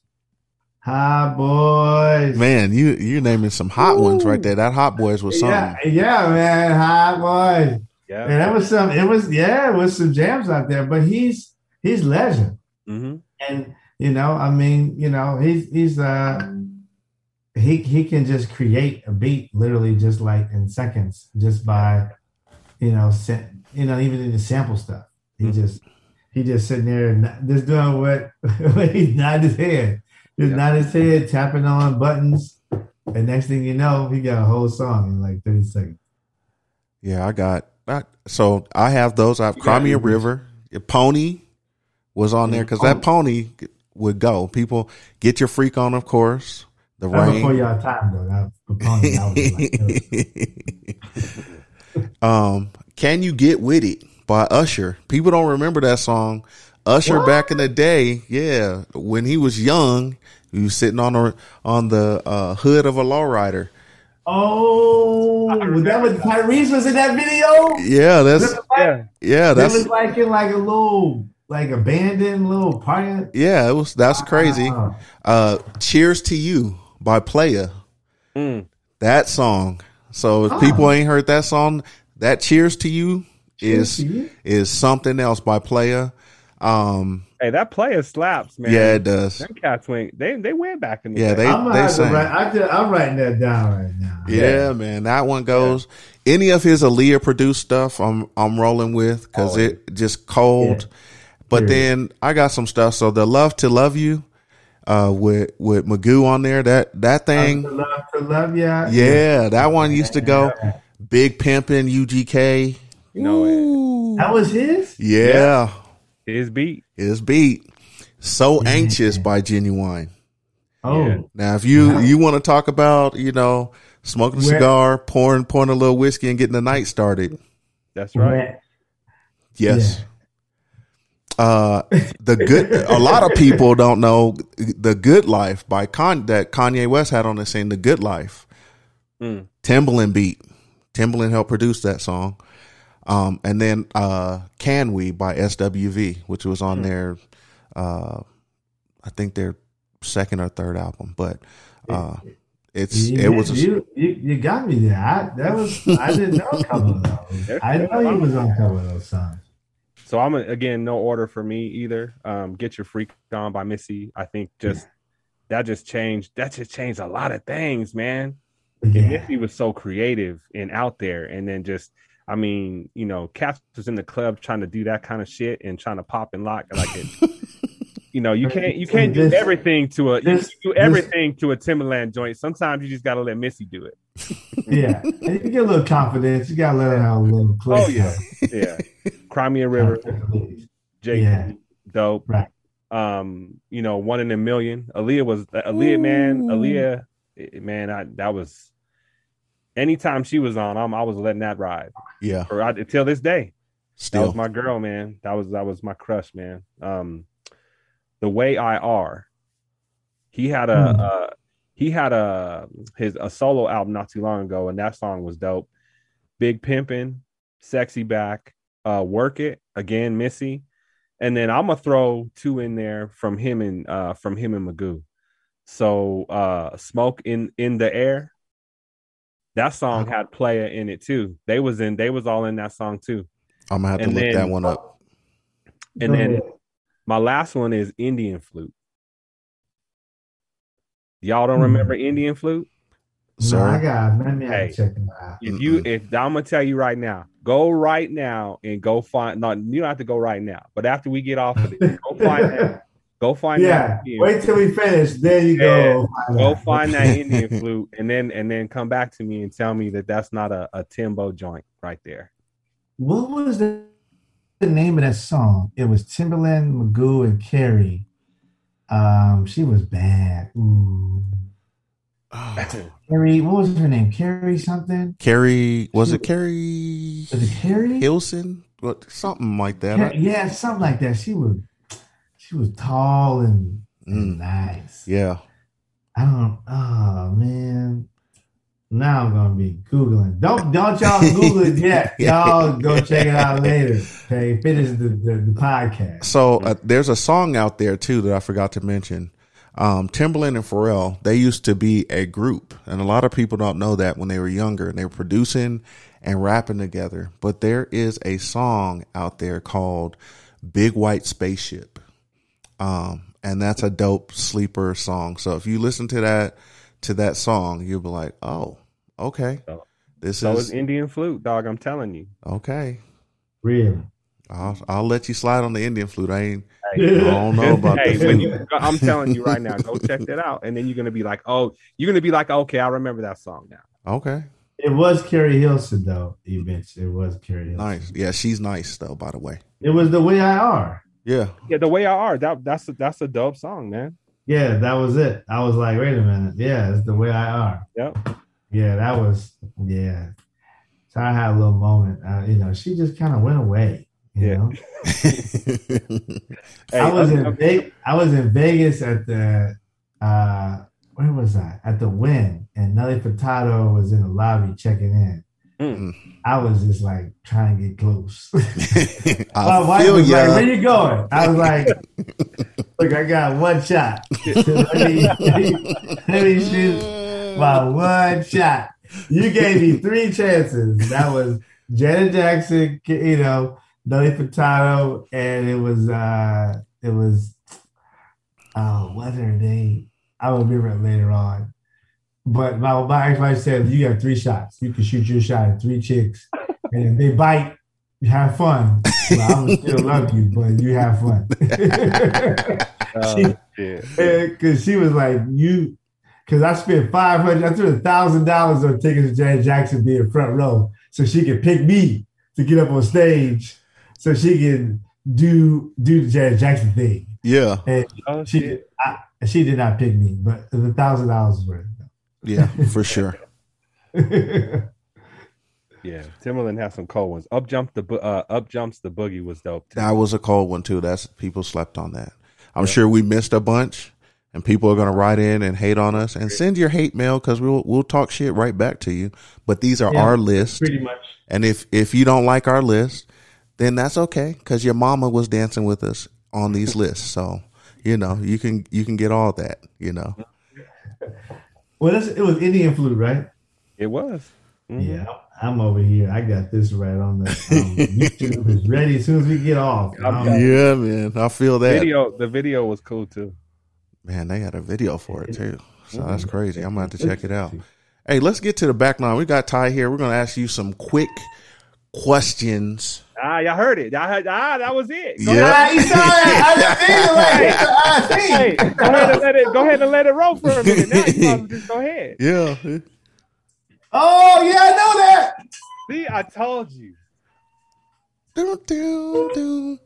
Hot Boys. Man, you you're naming some hot ones right there. That Hot Boys was something. Yeah, yeah, man. Hot Boys. yeah. And that was some. It was yeah, it was some jams out there. But he's he's legend. hmm and you know i mean you know he's he's uh he he can just create a beat literally just like in seconds just by you know sa- you know even in the sample stuff he Mhm. just he just sitting there and just doing what, what he's nodding his head just Yeah. nodding his head tapping on buttons and next thing you know he got a whole song in like 30 seconds Yeah, I got that. So I have those. I have Cry Me a River. Pony was on there because that pony would go. People get your freak on, of course. The that was before rain. y'all time though that that like, um, can you get with it by Usher? People don't remember that song. Usher What? back in the day, yeah, when he was young, he was sitting on the on the uh, hood of a lowrider. Oh, was that what Tyrese was in that video? Yeah, that's like, Yeah. yeah, It that's was like in like a little like abandoned little party. yeah, it was that's crazy. Uh, Cheers to You by Playa. Mm. That song. So if Oh. people ain't heard that song, that Cheers to You Cheers is to You? is something else by Playa. Um, Hey, that player slaps, man. yeah, it does. Them cats went. They they went back in the Yeah, day. they I'm they have sang. write. I just, I'm writing that down right now. Yeah, man, that one goes. Any of his Aaliyah produced stuff, I'm I'm rolling with because Oh, it just cold. Yeah. But Period. then I got some stuff. So the Love to Love You, uh, with with Magoo on there. That that To thing, love, to love ya. yeah, that one used to go. Big Pimpin' UGK. You know. That was his. Yeah, His beat. his beat. So anxious by Ginuwine. Oh, Yeah. Now, if you you want to talk about you know smoking a Where- cigar, pouring pouring a little whiskey, and getting the night started, That's right. man. yes. Uh, the good. a lot of people don't know the Good Life by Con that Kanye West had on the scene. The Good Life. Mm. Timbaland beat. Timbaland helped produce that song. Um, and then uh, Can We by SWV, which was on their, uh, I think their second or third album. But Uh, it's You, it was a, you, you you got me there. I, that was I didn't know a couple of those. I didn't know he was on a couple of those songs. So I'm a, again no order for me either. Um, Get Your Freak On by Missy. I think just that just changed. That just changed a lot of things, man. And Yeah. Missy was so creative and out there, and then just. I mean, you know, Caps was in the club trying to do that kind of shit and trying to pop and lock like it. you know, you can't you can't do everything to a you this- can do this- everything to a Timbaland joint. Sometimes you just gotta let Missy do it. Yeah, and you get a little confidence. You gotta let her have a little click. Oh yeah, yeah. Cry Me a River, Jake, Yeah. dope. Right. Um, you know, one in a million. Aaliyah was Aaliyah, man. Aaliyah, eh, man. I that was. Anytime she was on, I'm, I was letting that ride. yeah. Or I, till this day, that was my girl, man. That was that was my crush, man. Um, the way I are. He had a Hmm. uh, he had a his a solo album not too long ago, and that song was dope. Big Pimpin', Sexy Back, uh, Work It again, Missy, and then I'm gonna throw two in there from him and uh from him and Magoo. So uh, Smoke in in the air. That song had player in it too. They was in they was all in that song too. I'm gonna have to and look then- that one up. And then ahead. My last one is Indian flute. Y'all don't Hmm. remember Indian flute? No, I got. Let me Hey. check them out. If you if I'm gonna tell you right now, go right now and go find not you don't have to go right now, but after we get off of this, go find that. Go find yeah, that. Wait till we finish. There you go. Go find that Indian flute and then and then come back to me and tell me that that's not a, a Timbo joint right there. What was the, the name of that song? It was Timbaland, Magoo, and Keri. Um, she was bad. Ooh. Keri, what was her name? Keri something? Keri was it Keri Was it Keri? Hilson? What something like that? Car- yeah, something like that. She was she was tall and, and Mm. nice. Yeah. I don't oh man. Now I'm gonna be Googling. Don't don't y'all Google it yet. Y'all go check it out later. Okay, finish the, the, the podcast. So uh, there's a song out there too that I forgot to mention. Um, Timbaland and Pharrell, they used to be a group, and a lot of people don't know that when they were younger and they were producing and rapping together. But there is a song out there called "Big White Spaceship," um, and that's a dope sleeper song. So if you listen to that to that song, you'll be like, "Oh, okay, So- this So is it's Indian flute, dog. I'm telling you. okay." Really. I'll I'll let you slide on the Indian flute. I ain't. I don't know about hey, the flute. you, I'm telling you right now, go check that out, and then you're gonna be like, oh, you're gonna be like, okay, I remember that song now. Okay. It was Keri Hilson though. You mentioned it was Keri Hilson. Nice. Yeah, she's nice though, by the way. It was the way I are. Yeah. Yeah, the way I are, that that's a, that's a dope song, man. Yeah, that was it. I was like, wait a minute. Yeah, it's the way I are. Yep. Yeah, that was yeah. So I had a little moment. Uh, you know, she just kind of went away. You Yeah. know, Hey, I was in Vegas. I was in Vegas at the uh, where was I? At the Wynn, and Nelly Furtado was in the lobby checking in. Mm. I was just like trying to get close. My I wife feel was like, "Where you going?" I was like, "Look, I got one shot. let, me, let me shoot my one shot. You gave me three chances. That was Janet Jackson, you know, Nelly Furtado, and it was uh it was oh what are they? I'll remember it later on. But my my ex-wife said you got three shots. You can shoot your shot at three chicks, and if they bite, you have fun. Well, I would still love you, but you have fun. Oh, She- Because she was like, you, because I spent five hundred, I threw a thousand dollars on tickets to Janet Jackson being front row, so she could pick me to get up on stage, so she can do do the Janet Jackson thing. Yeah. And Oh she. I, she did not pick me, but the thousand dollars was worth Yeah, for sure. Yeah, Timbaland has some cold ones. Up jump the uh, up jumps the boogie was dope. Too. That was a cold one too. That's people slept on that. I'm sure we missed a bunch, and people are gonna write in and hate on us and send your hate mail because we'll we'll talk shit right back to you. But these are Yeah, our list, Pretty much. and if if you don't like our list, then that's okay because your mama was dancing with us on these lists. So you know you can you can get all that. You know. Well, that's, it was Indian flute, right? It was. Mhm. Yeah, I'm over here. I got this right on the um, YouTube is ready as soon as we get off. Um. Yeah, man. I feel that. Video. The video was cool too. Man, they got a video for it too. So that's crazy. I'm gonna have to check it out. Hey, let's get to the back line. We got Ty here. We're gonna ask you some quick questions. Ah, y'all heard it. Y'all heard, ah, that was it. Go Yeah. Ah, you saw it. I just like Hey, go ahead and let it. Go ahead and let it roll for a minute. Now you just go ahead. Yeah. Oh yeah, I know that. See, I told you. Doo, doo, doo.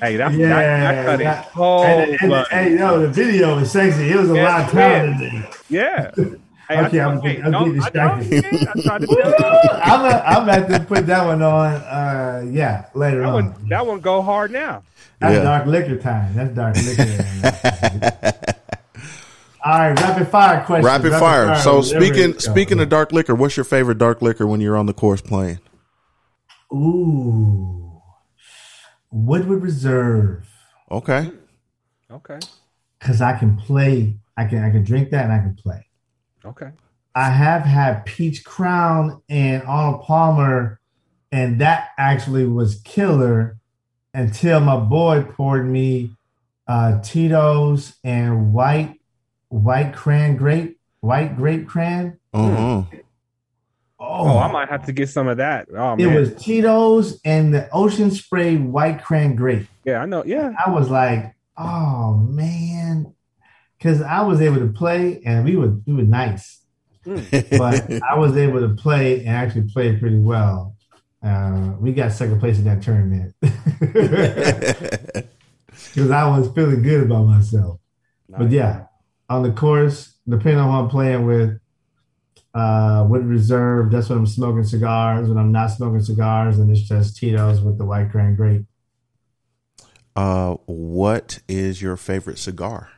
Hey, that, Yeah, that, that cut that- it. Oh, and, and, but- hey, no, the video was sexy. It was a Yeah, lot of talent in there. yeah. Hey, Okay, I, I'm hey, getting- I'm don't- getting I, don't- distracted. I tried to tell you. I'm a, I'm about to put that one on. Uh, yeah, later That on. one, that one go hard now. That's Yeah. dark liquor time. That's dark liquor. All right, rapid fire question. Rapid fire. So speaking it- speaking of dark liquor, what's your favorite dark liquor when you're on the course playing? ooh, Woodford Reserve, Okay. Okay. because I can play. I can I can drink that and I can play. Okay. I have had Peach Crown and Arnold Palmer, and that actually was killer until my boy poured me uh, Tito's and white white cran grape, white grape cran. Uh-huh. Oh, Oh, I might have to get some of that. Oh it man. was Tito's and the Ocean Spray white cran grape. yeah, I know. Yeah. I was like, oh man, because I was able to play and we were we were nice. but I was able to play and actually play pretty well. Uh, we got second place in that tournament because I was feeling good about myself. But yeah, on the course, depending on who I'm playing with, uh, with reserve, that's when I'm smoking cigars. When I'm not smoking cigars, and it's just Tito's with the white cran grape. uh, what is your favorite cigar?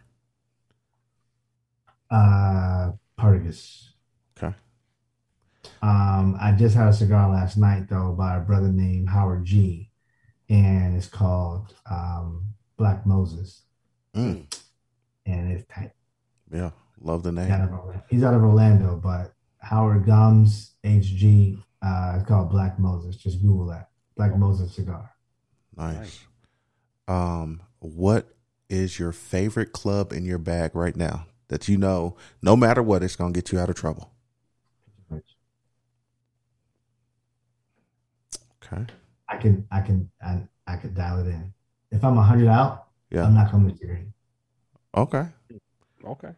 Uh, Partagas. Okay. Um, I just had a cigar last night though by a brother named Howard G, and it's called um, Black Moses, Mm, and it's tight. yeah, love the name. out of, Orla- he's out of Orlando, but Howard Gums HG. Uh, it's called Black Moses. Just Google that. Black Moses cigar. Nice. Um, what is your favorite club in your bag right now that you know, no matter what, it's gonna get you out of trouble? Okay. I can, I can, I, I could dial it in. If I'm hundred out, Yeah. I'm not coming to your Okay. Okay.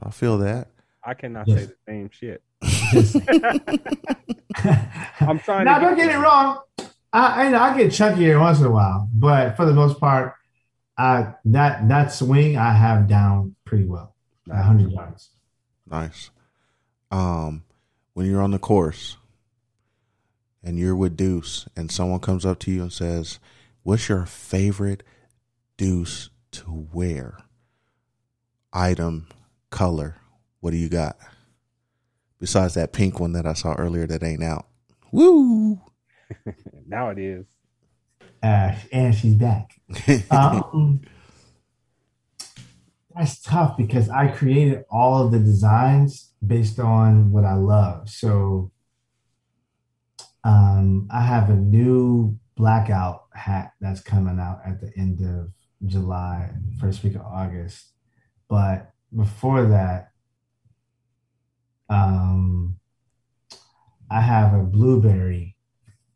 I feel that. I cannot Yes. say the same shit. I'm trying now, to don't get it wrong. I, I get chunkier once in a while, but for the most part, I that that swing I have down pretty well, at hundred yards. Nice. Um, when you're on the course and you're with Deuce and someone comes up to you and says, What's your favorite Deuce to wear? Item, color. What do you got? Besides that pink one that I saw earlier that ain't out. Woo! Now it is. Uh, and she's back. Um, that's tough because I created all of the designs based on what I love. So um, I have a new blackout hat that's coming out at the end of July, first week of August. But before that, um, I have a blueberry.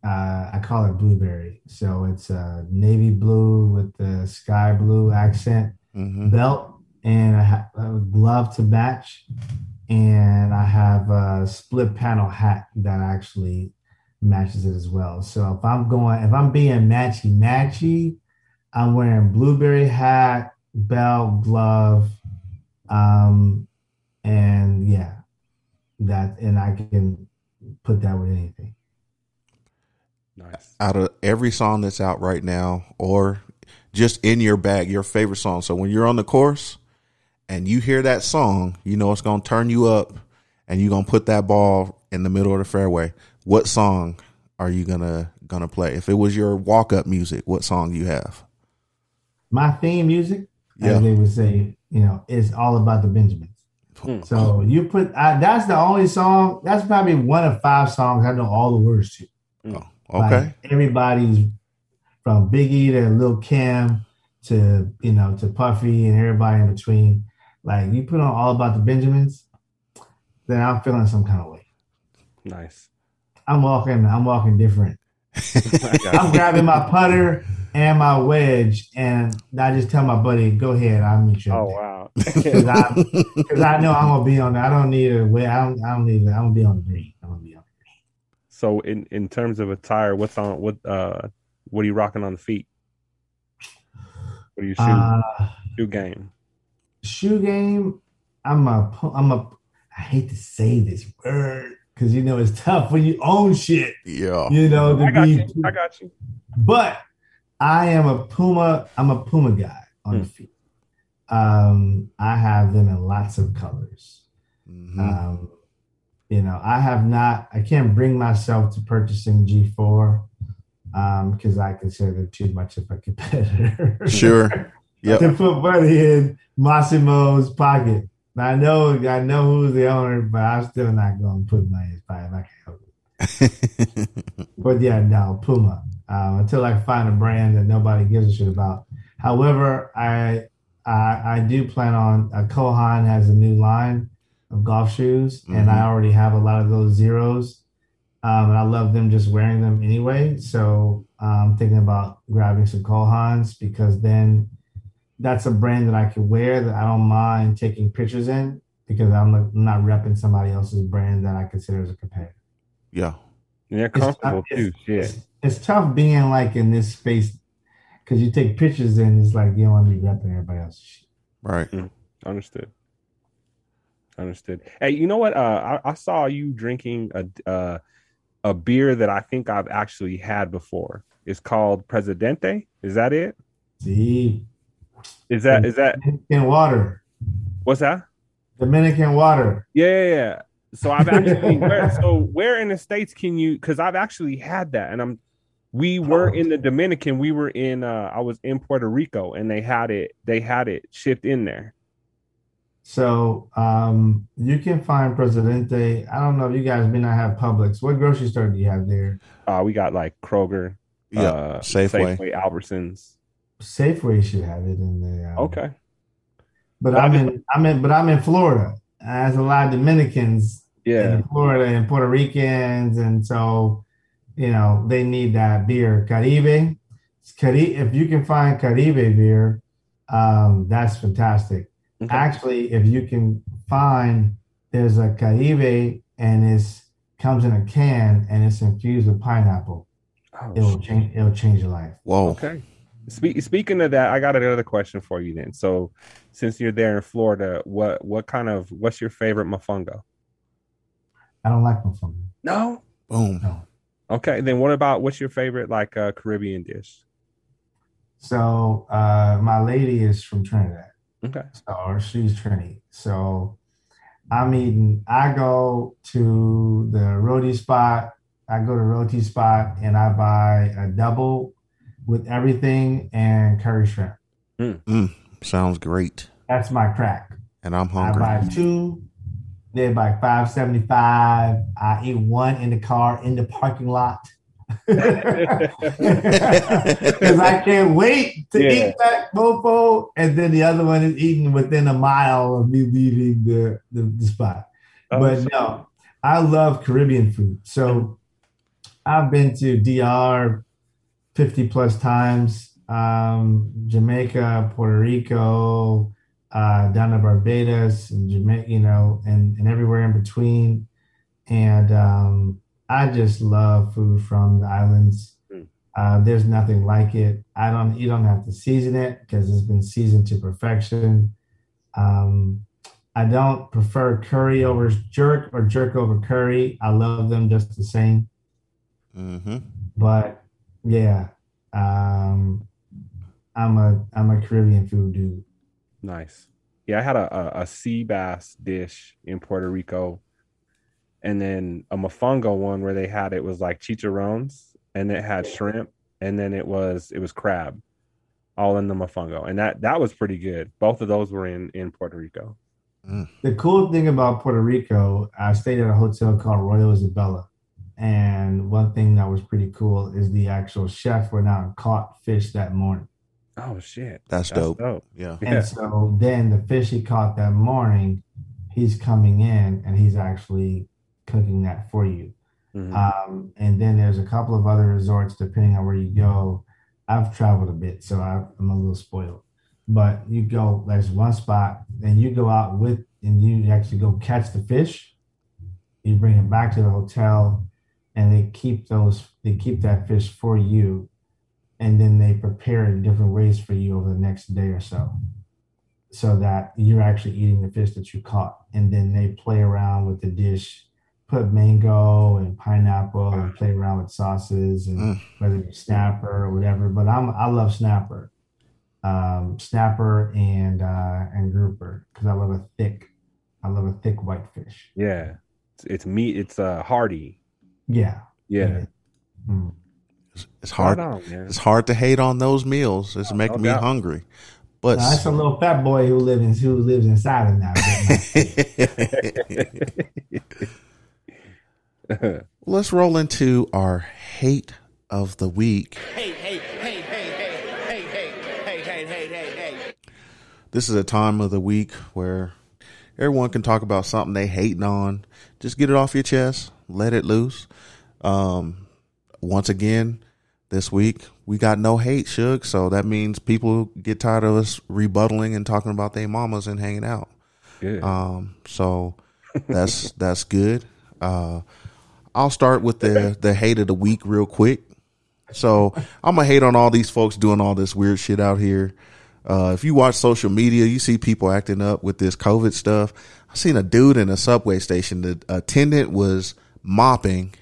Uh, I call it blueberry. So it's a navy blue with the sky blue accent hmm belt and I have a glove to match. And I have a split panel hat that actually matches it as well. So if I'm going, if I'm being matchy matchy, I'm wearing blueberry hat, belt, glove, um, and yeah, that, and I can put that with anything. Nice. Out of every song that's out right now, or just in your bag, your favorite song. So when you're on the course and you hear that song, you know it's gonna turn you up and you're gonna put that ball in the middle of the fairway. What song are you gonna gonna play? If it was your walk up music, what song you have? My theme music, Yeah. as they would say, you know, is all about the Benjamins. So you put I, that's the only song. That's probably one of five songs I know all the words to. Oh, Like, okay. everybody's from Biggie to Lil Kim to you know to Puffy and everybody in between. Like you put on all about the Benjamins, then I'm feeling some kind of way. Nice. I'm walking. I'm walking different. I'm grabbing my putter and my wedge, and I just tell my buddy, "Go ahead, I'll meet you." Oh wow. Because I, 'cause I know I'm gonna be on. there. I don't need a way. I don't. I don't need. it. I'm gonna be on the green. I'm gonna be on. so in in terms of attire, what's on what uh what are you rocking on the feet? What are you shoe Uh, shoe game? shoe game. I'm a. pu- I'm a. I hate to say this word because you know it's tough when you own shit. Yeah. You know to I got be. you. I got you. But I am a Puma. I'm a Puma guy on the Hmm. feet. Um, I have them in lots of colors. Mhm. Um, you know, I have not. I can't bring myself to purchasing G/FORE um, because I consider them too much of a competitor. Sure. Yep. to put money in Mossimo's pocket. I know, I know who's the owner, but I'm still not going to put money in his pocket if I can help it. But yeah, no, Puma. Um, until I can find a brand that nobody gives a shit about. However, I I, I do plan on. Uh, Cole Haan has a new line of golf shoes, and I already have a lot of those zeros, um, and I love them just wearing them anyway. So I'm thinking about grabbing some Cole Haans because then that's a brand that I can wear that I don't mind taking pictures in because I'm not, I'm not repping somebody else's brand that I consider as a competitor. yeah. And they're It's- comfortable too. it's- Shit. It's, it's tough being like in this space because you take pictures and it's like you don't want to be repping everybody else's shit. Right. Understood. Understood. Hey, you know what? Uh, I, I saw you drinking a uh, a beer that I think I've actually had before. It's called Presidente. Is that it? See, Is that is that Dominican water, what's that? Dominican water. Yeah, yeah, yeah. So I've actually where, so where in the states can you? Because I've actually had that, and I'm. We were in the Dominican. We were in. uh I was in Puerto Rico, and they had it. They had it shipped in there. So um, you can find Presidente. I don't know if you guys may not have Publix. What grocery store do you have there? Uh We got like Kroger, Yeah. uh, Safeway. Safeway, Albertsons. Safeway should have it in there. Okay. but Well, I I'm in. I'm in. But I'm in Florida. There's a lot of Dominicans Yeah. in Florida and Puerto Ricans, and so you know they need that beer. Carib, Carib. If you can find Carib beer, um, that's fantastic. Okay. Actually, if you can find, there's a Carib and it comes in a can and it's infused with pineapple. Oh, It'll shit. change. It'll change your life. Whoa. Okay. Spe- speaking of that, I got another question for you then. So, since you're there in Florida, what what kind of what's your favorite mofongo? I don't like mofongo. No. Boom. Okay, then what about what's your favorite like uh, Caribbean dish? So uh, my lady is from Trinidad. Okay. So, or she's Trini. So I'm eating. I go to the roti spot. I go to roti spot and I buy a double with everything and curry shrimp. Mm, sounds great. That's my crack. And I'm hungry. I buy hungry. two. They're like five seventy five. I eat one in the car in the parking lot. Because I can't wait to Yeah. eat that mofo, and then the other one is eaten within a mile of me leaving the, the, the spot. Oh, but no, I love Caribbean food. So I've been to DR 50 plus times, um, Jamaica, Puerto Rico, uh, down to Barbados, and Jamaica, you know, and, and everywhere in between. And um, I just love food from the islands. Mm. Uh, there's nothing like it. I don't. You don't have to season it because it's been seasoned to perfection. Um, I don't prefer curry over jerk or jerk over curry. I love them just the same. hmm But yeah, um, I'm a I'm a Caribbean food dude. Nice. Yeah, I had a, a, a sea bass dish in Puerto Rico, and then a mofongo one where they had it was like chicharrones, and it had shrimp, and then it was it was crab, all in the mofongo, and that that was pretty good. Both of those were in in Puerto Rico. Mm. The cool thing about Puerto Rico, I stayed at a hotel called Royal Isabella. And one thing that was pretty cool is the actual chef went out and caught fish that morning. Oh shit, That's, dope. Yeah. Yeah. And so then the fish he caught that morning, he's coming in and he's actually cooking that for you. Mhm. Um, and then there's a couple of other resorts depending on where you go. I've traveled a bit, so I, I'm a little spoiled. But you go, there's one spot, and you go out with, and you actually go catch the fish. You bring it back to the hotel, and they keep those, they keep that fish for you, and then they prepare it in different ways for you over the next day or so, so that you're actually eating the fish that you caught, and then they play around with the dish put mango and pineapple and play around with sauces and Mm. whether it's snapper or whatever. But I'm I love snapper, um, snapper and uh, and grouper because I love a thick, I love a thick white fish. yeah. It's, it's meat. It's uh hearty. Yeah, Yeah, Mm. It's, it's hard. Right on. It's hard to hate on those meals. It's making no me doubt. hungry. But Now, that's a little fat boy who lives who lives inside of that. let's roll into our hate of the week. Hey, hey, hey, hey, hey, hey, hey, hey, hey, hey, hey, hey. This is a time of the week where everyone can talk about something they hating on. Just get it off your chest, let it loose. Um, once again, this week we got no hate, Shug. So that means people get tired of us rebuttaling and talking about their mamas and hanging out. Good. Um, so that's that's good. Uh, I'll start with the the hate of the week real quick. So I'm gonna hate on all these folks doing all this weird shit out here. Uh, if you watch social media, you see people acting up with this COVID stuff. I seen a dude in a subway station. The attendant was mopping,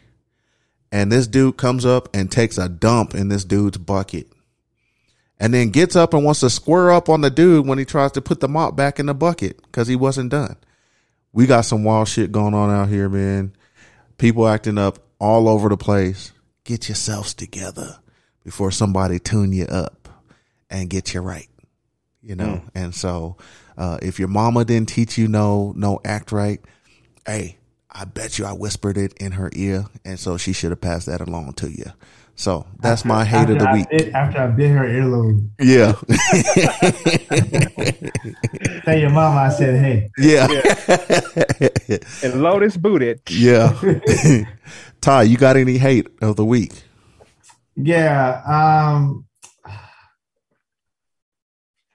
and this dude comes up and takes a dump in this dude's bucket, and then gets up and wants to square up on the dude when he tries to put the mop back in the bucket because he wasn't done. We got some wild shit going on out here, man. People acting up all over the place. Get yourselves together before somebody tune you up and get you right. You know, and so uh, if your mama didn't teach you no no act right, hey, I bet you I whispered it in her ear, and so she should have passed that along to you. So that's my hate of the After I week. bit- after I bit her earlobe, Yeah, tell your mama I said, hey. yeah, and Lotus booted. yeah. Ty, you got any hate of the week? Yeah. Um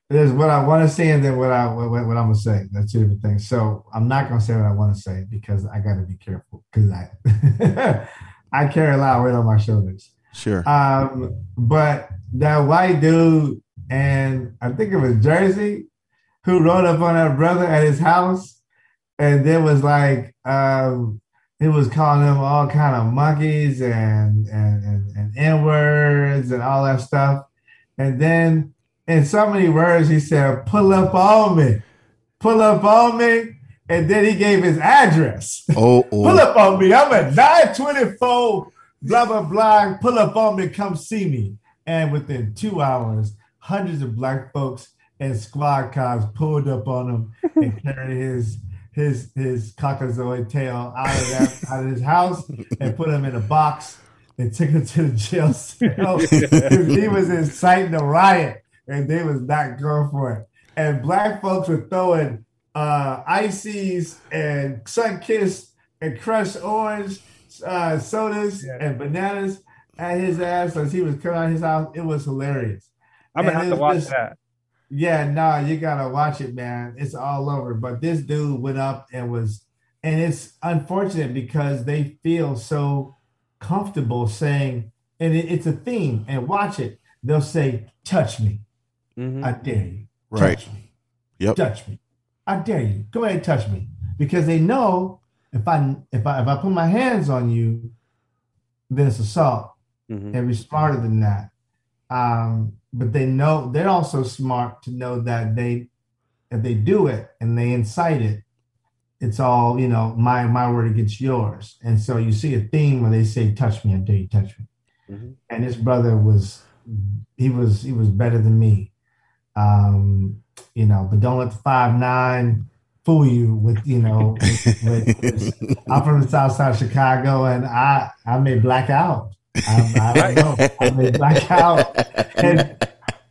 there's what I want to say and then what I what, what I'm gonna say. That's two different things. So I'm not gonna say what I want to say because I gotta be careful because I I carry a lot of weight on my shoulders. Sure. Um, but that white dude and I think it was Jersey who rode up on that brother at his house and then was like um he was calling them all kind of monkeys and and and, and n-words and all that stuff and then in so many words he said pull up on me pull up on me and then he gave his address. Oh, oh. pull oh. up on me i'm at 924 blah blah blah pull up on me come see me. And within two hours hundreds of black folks and squad cars pulled up on him and carried his his his cockazoid tail out of that out of his house and put him in a box and took him to the jail cell. He was inciting a riot and they was not going for it. And black folks were throwing uh ices and Sunkist and crushed orange uh, sodas and bananas at his ass as he was coming out of his house. It was hilarious. I'm gonna And have to watch was- that. Yeah, no, you gotta watch it, man. It's all over. But this dude went up and was, and it's unfortunate because they feel so comfortable saying, and it, it's a theme. And watch it. They'll say, "Touch me, Mhm. I dare you." Right. Touch me, Yep. touch me, I dare you. Go ahead, and touch me, because they know if I if I if I put my hands on you, then it's assault Mhm. and be smarter than that. Um, but they know they're also smart to know that they, if they do it and they incite it, it's all you know my my word against yours. And so you see a theme where they say, "Touch me, I dare you touch me," Mhm. and his brother was he was he was better than me. Um, you know, but don't let the five nine fool you with you know. With, with, I'm from the South Side of Chicago, and I I may black out. I, I don't know. I may black out, and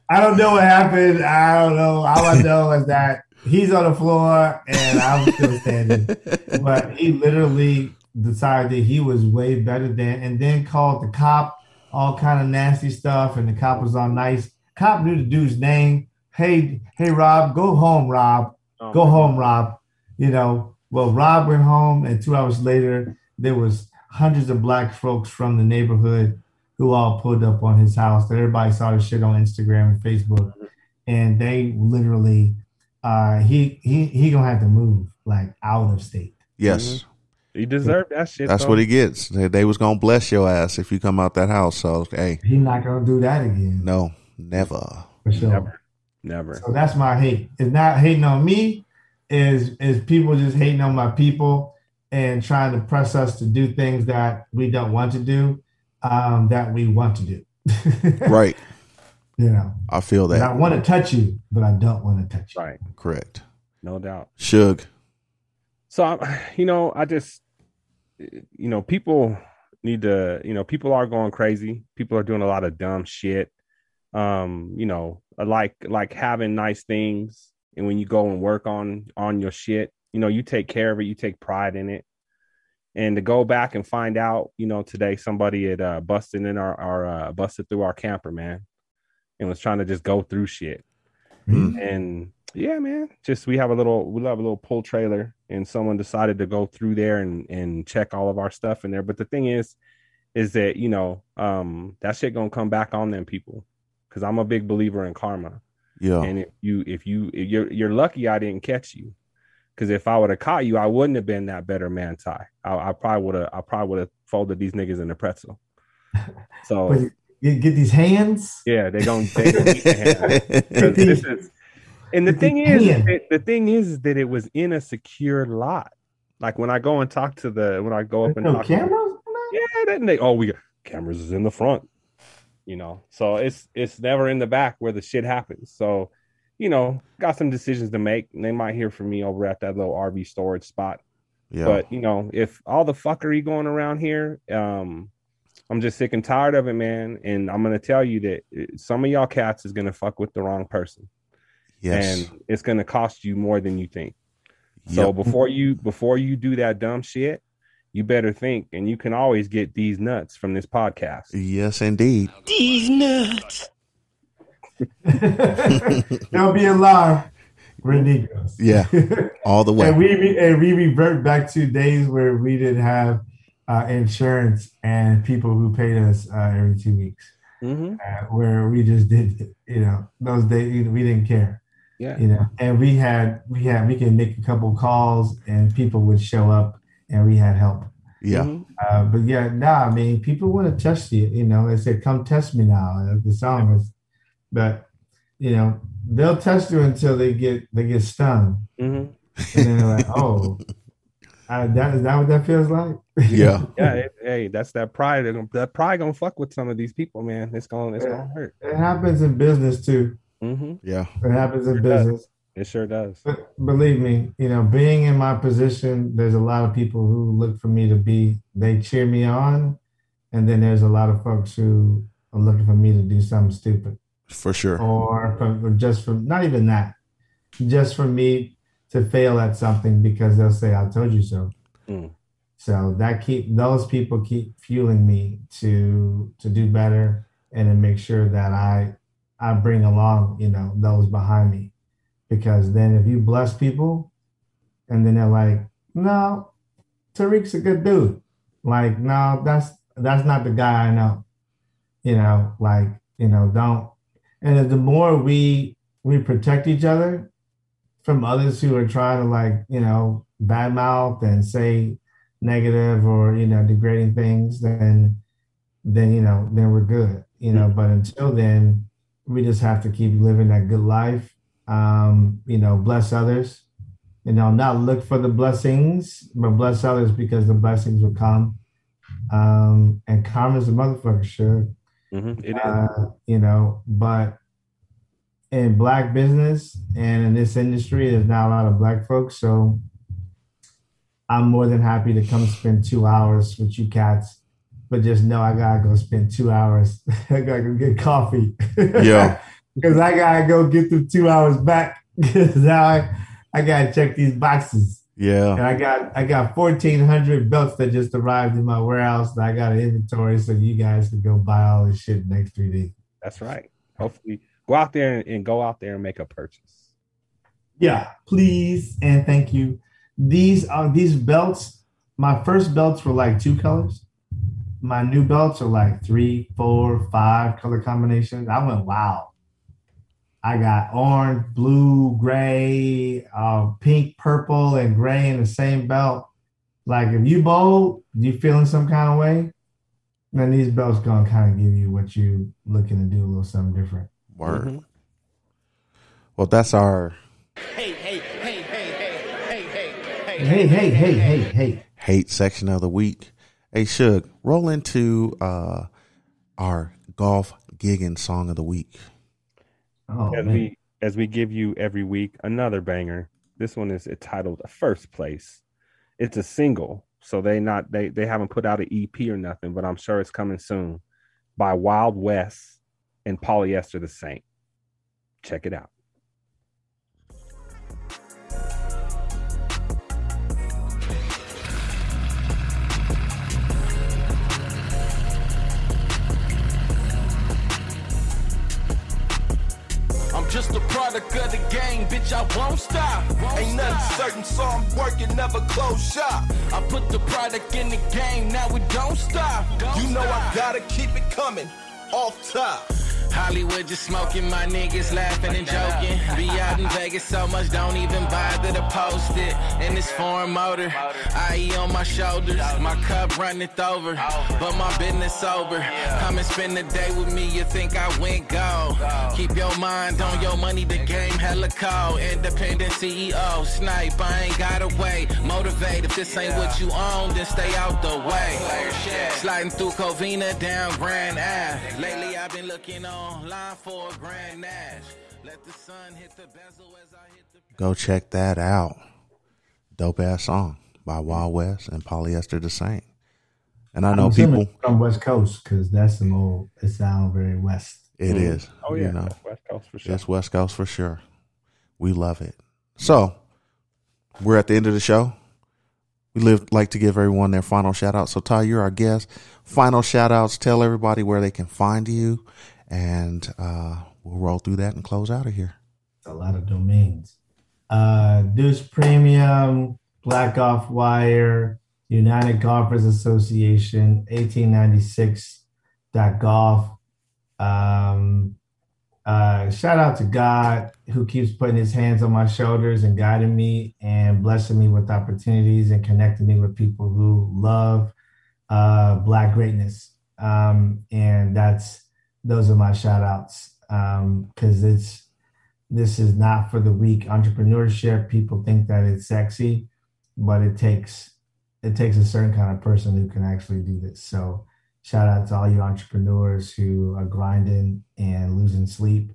I don't know what happened. I don't know. All I know is that he's on the floor and I'm still standing. But he literally decided that he was way better than, and then called the cop all kind of nasty stuff, and the cop was all nice. Cop knew the dude's name. Hey, hey, Rob, go home, Rob. Oh, Go man. home, Rob. You know, well, Rob went home, and two hours later, there was hundreds of black folks from the neighborhood who all pulled up on his house. That everybody saw the shit on Instagram and Facebook, and they literally, uh, he he he gonna have to move like out of state. Yes, He deserve that shit. that's though. what he gets. They, they was gonna bless your ass if you come out that house. So hey, He's not gonna do that again no, never. for sure. Never. Never. So that's my hate. It's not hating on me. Is is people just hating on my people and trying to press us to do things that we don't want to do, um, that we want to do. Right. You know, I feel and I want to touch you, but I don't want to touch you. Right. Correct. No doubt. Shug. So, I, you know, I just, you know, people need to, you know, people are going crazy. People are doing a lot of dumb shit. Um, you know, like like having nice things, and when you go and work on on your shit, you know, you take care of it, you take pride in it. And to go back and find out, you know, today somebody had uh, busted in our, our uh, busted through our camper, man, and was trying to just go through shit. And yeah man just we have a little we have a little pull trailer and someone decided to go through there and and check all of our stuff in there. But the thing is is that you know um that shit gonna come back on them people because i'm a big believer in karma Yeah. and if you if you if you're you're lucky i didn't catch you because if i would have caught you i wouldn't have been that better man tie i, I probably would have i probably would have folded these niggas in a pretzel so But get, get these hands. yeah they gonna they gonna eat the hand. 'Cause this is, and the thing is, that- the thing is that it was in a secured lot. Like when I go and talk to the, when I go up and No talk, to cameras. yeah, then they, oh, we got cameras is in the front, you know. So it's it's never in the back where the shit happens. So, you know, got some decisions to make. And they might hear from me over at that little RV storage spot. Yeah. But you know, if all the fuckery going around here, um, I'm just sick and tired of it, man. And I'm gonna tell you that uh, some of y'all cats is gonna fuck with the wrong person, yes. and it's gonna cost you more than you think. So Yep. before you before you do that dumb shit, you better think, and you can always get these nuts from this podcast. Yes, indeed. These nuts. Don't be alarmed. We're Negroes. Yeah. All the way. And we re- and we revert back to days where we didn't have uh, insurance and people who paid us uh, every two weeks, Mm-hmm. uh, where we just did, you know, those days we didn't care, Yeah. you know, and we had we had we can make a couple calls and people would show up and we had help. yeah. Mhm. Uh, but yeah, nah, I mean, people want to test you. You know, they say, "Come test me now." uh, The song is, but you know, they'll test you until they get they get stung, Mhm. and then they're like, "Oh, uh, that is that what that feels like?" Yeah. Yeah. it- hey, that's that pride. That pride gonna fuck with some of these people, man. It's gonna it's gonna hurt. it happens in business too. hmm Yeah. It happens in It does. Business. It sure does. But believe me, you know, being in my position, there's a lot of people who look for me to be. They cheer me on, and then there's a lot of folks who are looking for me to do something stupid. For sure. or, from, or just from not even that, just for me to fail at something because they'll say I told you so. Mm. So that keep those people keep fueling me to to do better and to make sure that I I bring along you know those behind me because then if you bless people and then they're like no Tariq's a good dude. Like no that's that's not the guy I know. You know like you know don't. And the more we we protect each other from others who are trying to like you know badmouth and say negative or you know degrading things then then you know then we're good you know. But until then we just have to keep living that good life um you know bless others you know not look for the blessings but bless others because the blessings will come Um, and karma's a motherfucker, sure. Mhm, it is. Uh, you know, but in black business and in this industry, there's not a lot of black folks. So I'm more than happy to come spend two hours with you cats. But just know I gotta go spend two hours. I gotta go get coffee. Yeah. Because I gotta go get the two hours back. Because now I, I gotta check these boxes. Yeah. And I got I got fourteen hundred belts that just arrived in my warehouse that I got an inventory so you guys can go buy all this shit next three days. That's right. Hopefully, go out there and, and go out there and make a purchase. Yeah, please and thank you. These are these belts. My first belts were like two colors. My new belts are like three, four, five color combinations. I went wow. I got orange, blue, gray, uh, pink, purple, and gray in the same belt. Like if you bold, you feeling some kind of way, then these belts gonna kind of give you what you looking to do a little something different. Word. Mhm. Well, that's our Hey, hey, hey, hey, hey, hey, hey, hey, Hey, hey, hey, hey, hey. hate section of the week. Hey, Shug, roll into uh, our golf gigging song of the week. Oh, as man. we as we give you every week another banger. This one is titled "First Place." It's a single, so they not they they haven't put out an EP or nothing, but I'm sure it's coming soon. By Wild West and Polyester the Saint. Check it out. Product of the game, bitch. I won't stop. Ain't nothing certain, so I'm working, never close shop. I put the product in the game, now we don't stop. you know I gotta keep it coming, off top. Hollywood just smoking, my niggas laughing and joking. Be out in Vegas so much, don't even bother to post it. In this foreign motor, IE on my shoulders. My cup runneth over, but my business over. Come and spend the day with me, you think I went gold. Keep your mind on your money, the game hella cold. Independent CEO, snipe, I ain't gotta wait. Motivate, if this ain't what you own, then stay out the way. Sliding through Covina down Grand Ave. Lately I've been looking online for a Grand Nash. Let the sun hit the bezel as I hit the. Go check that out. Dope ass song by Wild West and Polyester the Saint. And I know I'm people, from West Coast because that's the old. It sounds very West. it is. Oh yeah, You know, West Coast for sure. it's West Coast for sure. We love it. So we're at the end of the show. We live like to give everyone their final shout out. So Ty, you're our guest. Final shout outs. Tell everybody where they can find you. And uh, we'll roll through that and close out of here. A lot of domains. Uh, Deuce Premium, Black Golf Wire, United Golfers Association, 1896.golf. Um, uh, shout out to God who keeps putting his hands on my shoulders and guiding me and blessing me with opportunities and connecting me with people who love uh, Black greatness. Um, and that's those are my shout outs because it's this is not for the weak entrepreneurship. People think that it's sexy but it takes it takes a certain kind of person who can actually do this. So shout out to all you entrepreneurs who are grinding and losing sleep.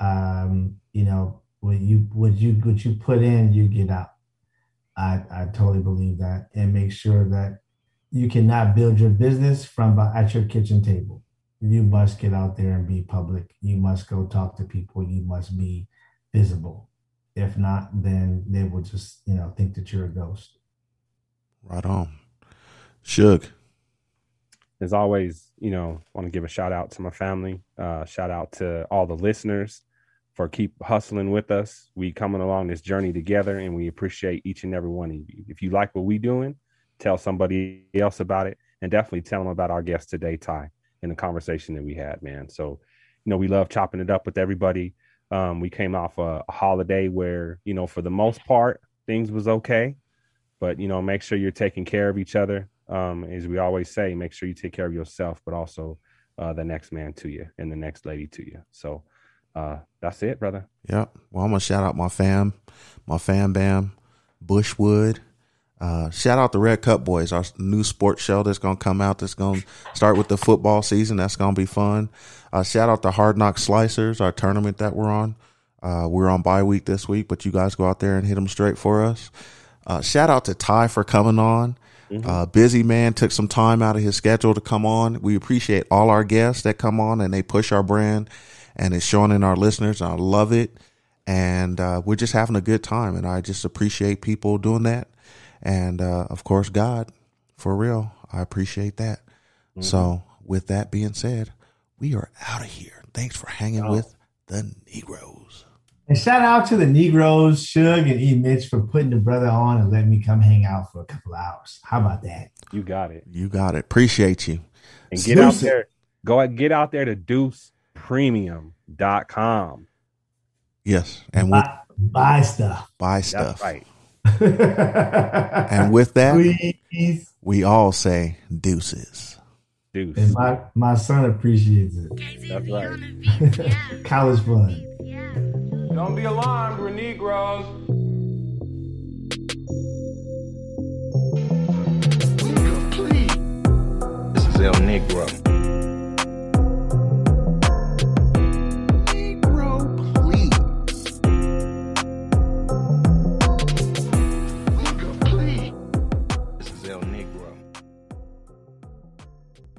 Um, you know what you what you what you put in you get out. I i totally believe that and make sure that you cannot build your business from at your kitchen table you must get out there and be public. You must go talk to people. You must be visible. If not, then they will just, you know, think that you're a ghost. Right on. Shug. as always, you know, want to give a shout out to my family. Uh, shout out to all the listeners for keep hustling with us. We coming along this journey together, and we appreciate each and every one of you. If you like what we doing, tell somebody else about it, and definitely tell them about our guest today, Ty, and the conversation that we had, man. So, you know, we love chopping it up with everybody. Um, we came off a, a holiday where, you know, for the most part, things was okay, but you know, make sure you're taking care of each other um, as we always say, make sure you take care of yourself, but also uh, the next man to you and the next lady to you. So uh, that's it, brother. Yep. Well, I'm gonna shout out my fam, my fam bam, Bushwood, Uh, shout out the Red Cup Boys, our new sports show that's going to come out. That's going to start with the football season. That's going to be fun. Uh, shout out to Hard Knock Slicers, our tournament that we're on. Uh, we're on bye week this week, but you guys go out there and hit them straight for us. Uh, shout out to Ty for coming on. Uh, busy man took some time out of his schedule to come on. We appreciate all our guests that come on and they push our brand and it's showing in our listeners. I love it. And, uh, we're just having a good time. And I just appreciate people doing that. And, uh, of course, God for real. I appreciate that. So with that being said, we are out of here. Thanks for hanging with the Negroes. And shout out to the Negroes, Shug and E. Mitch for putting the brother on and letting me come hang out for a couple hours. How about that? You got it. You got it. Appreciate you. And get out Snooze it. there. Go out, get out there to deucepremium.com. Yes. And with Buy, buy stuff. buy That's stuff. right. And with that, Please. we all say deuces. Deuce. And my, my son appreciates it. That's right. On the beats, yeah. College fun. Don't be alarmed, we're Negroes. This is El Negro.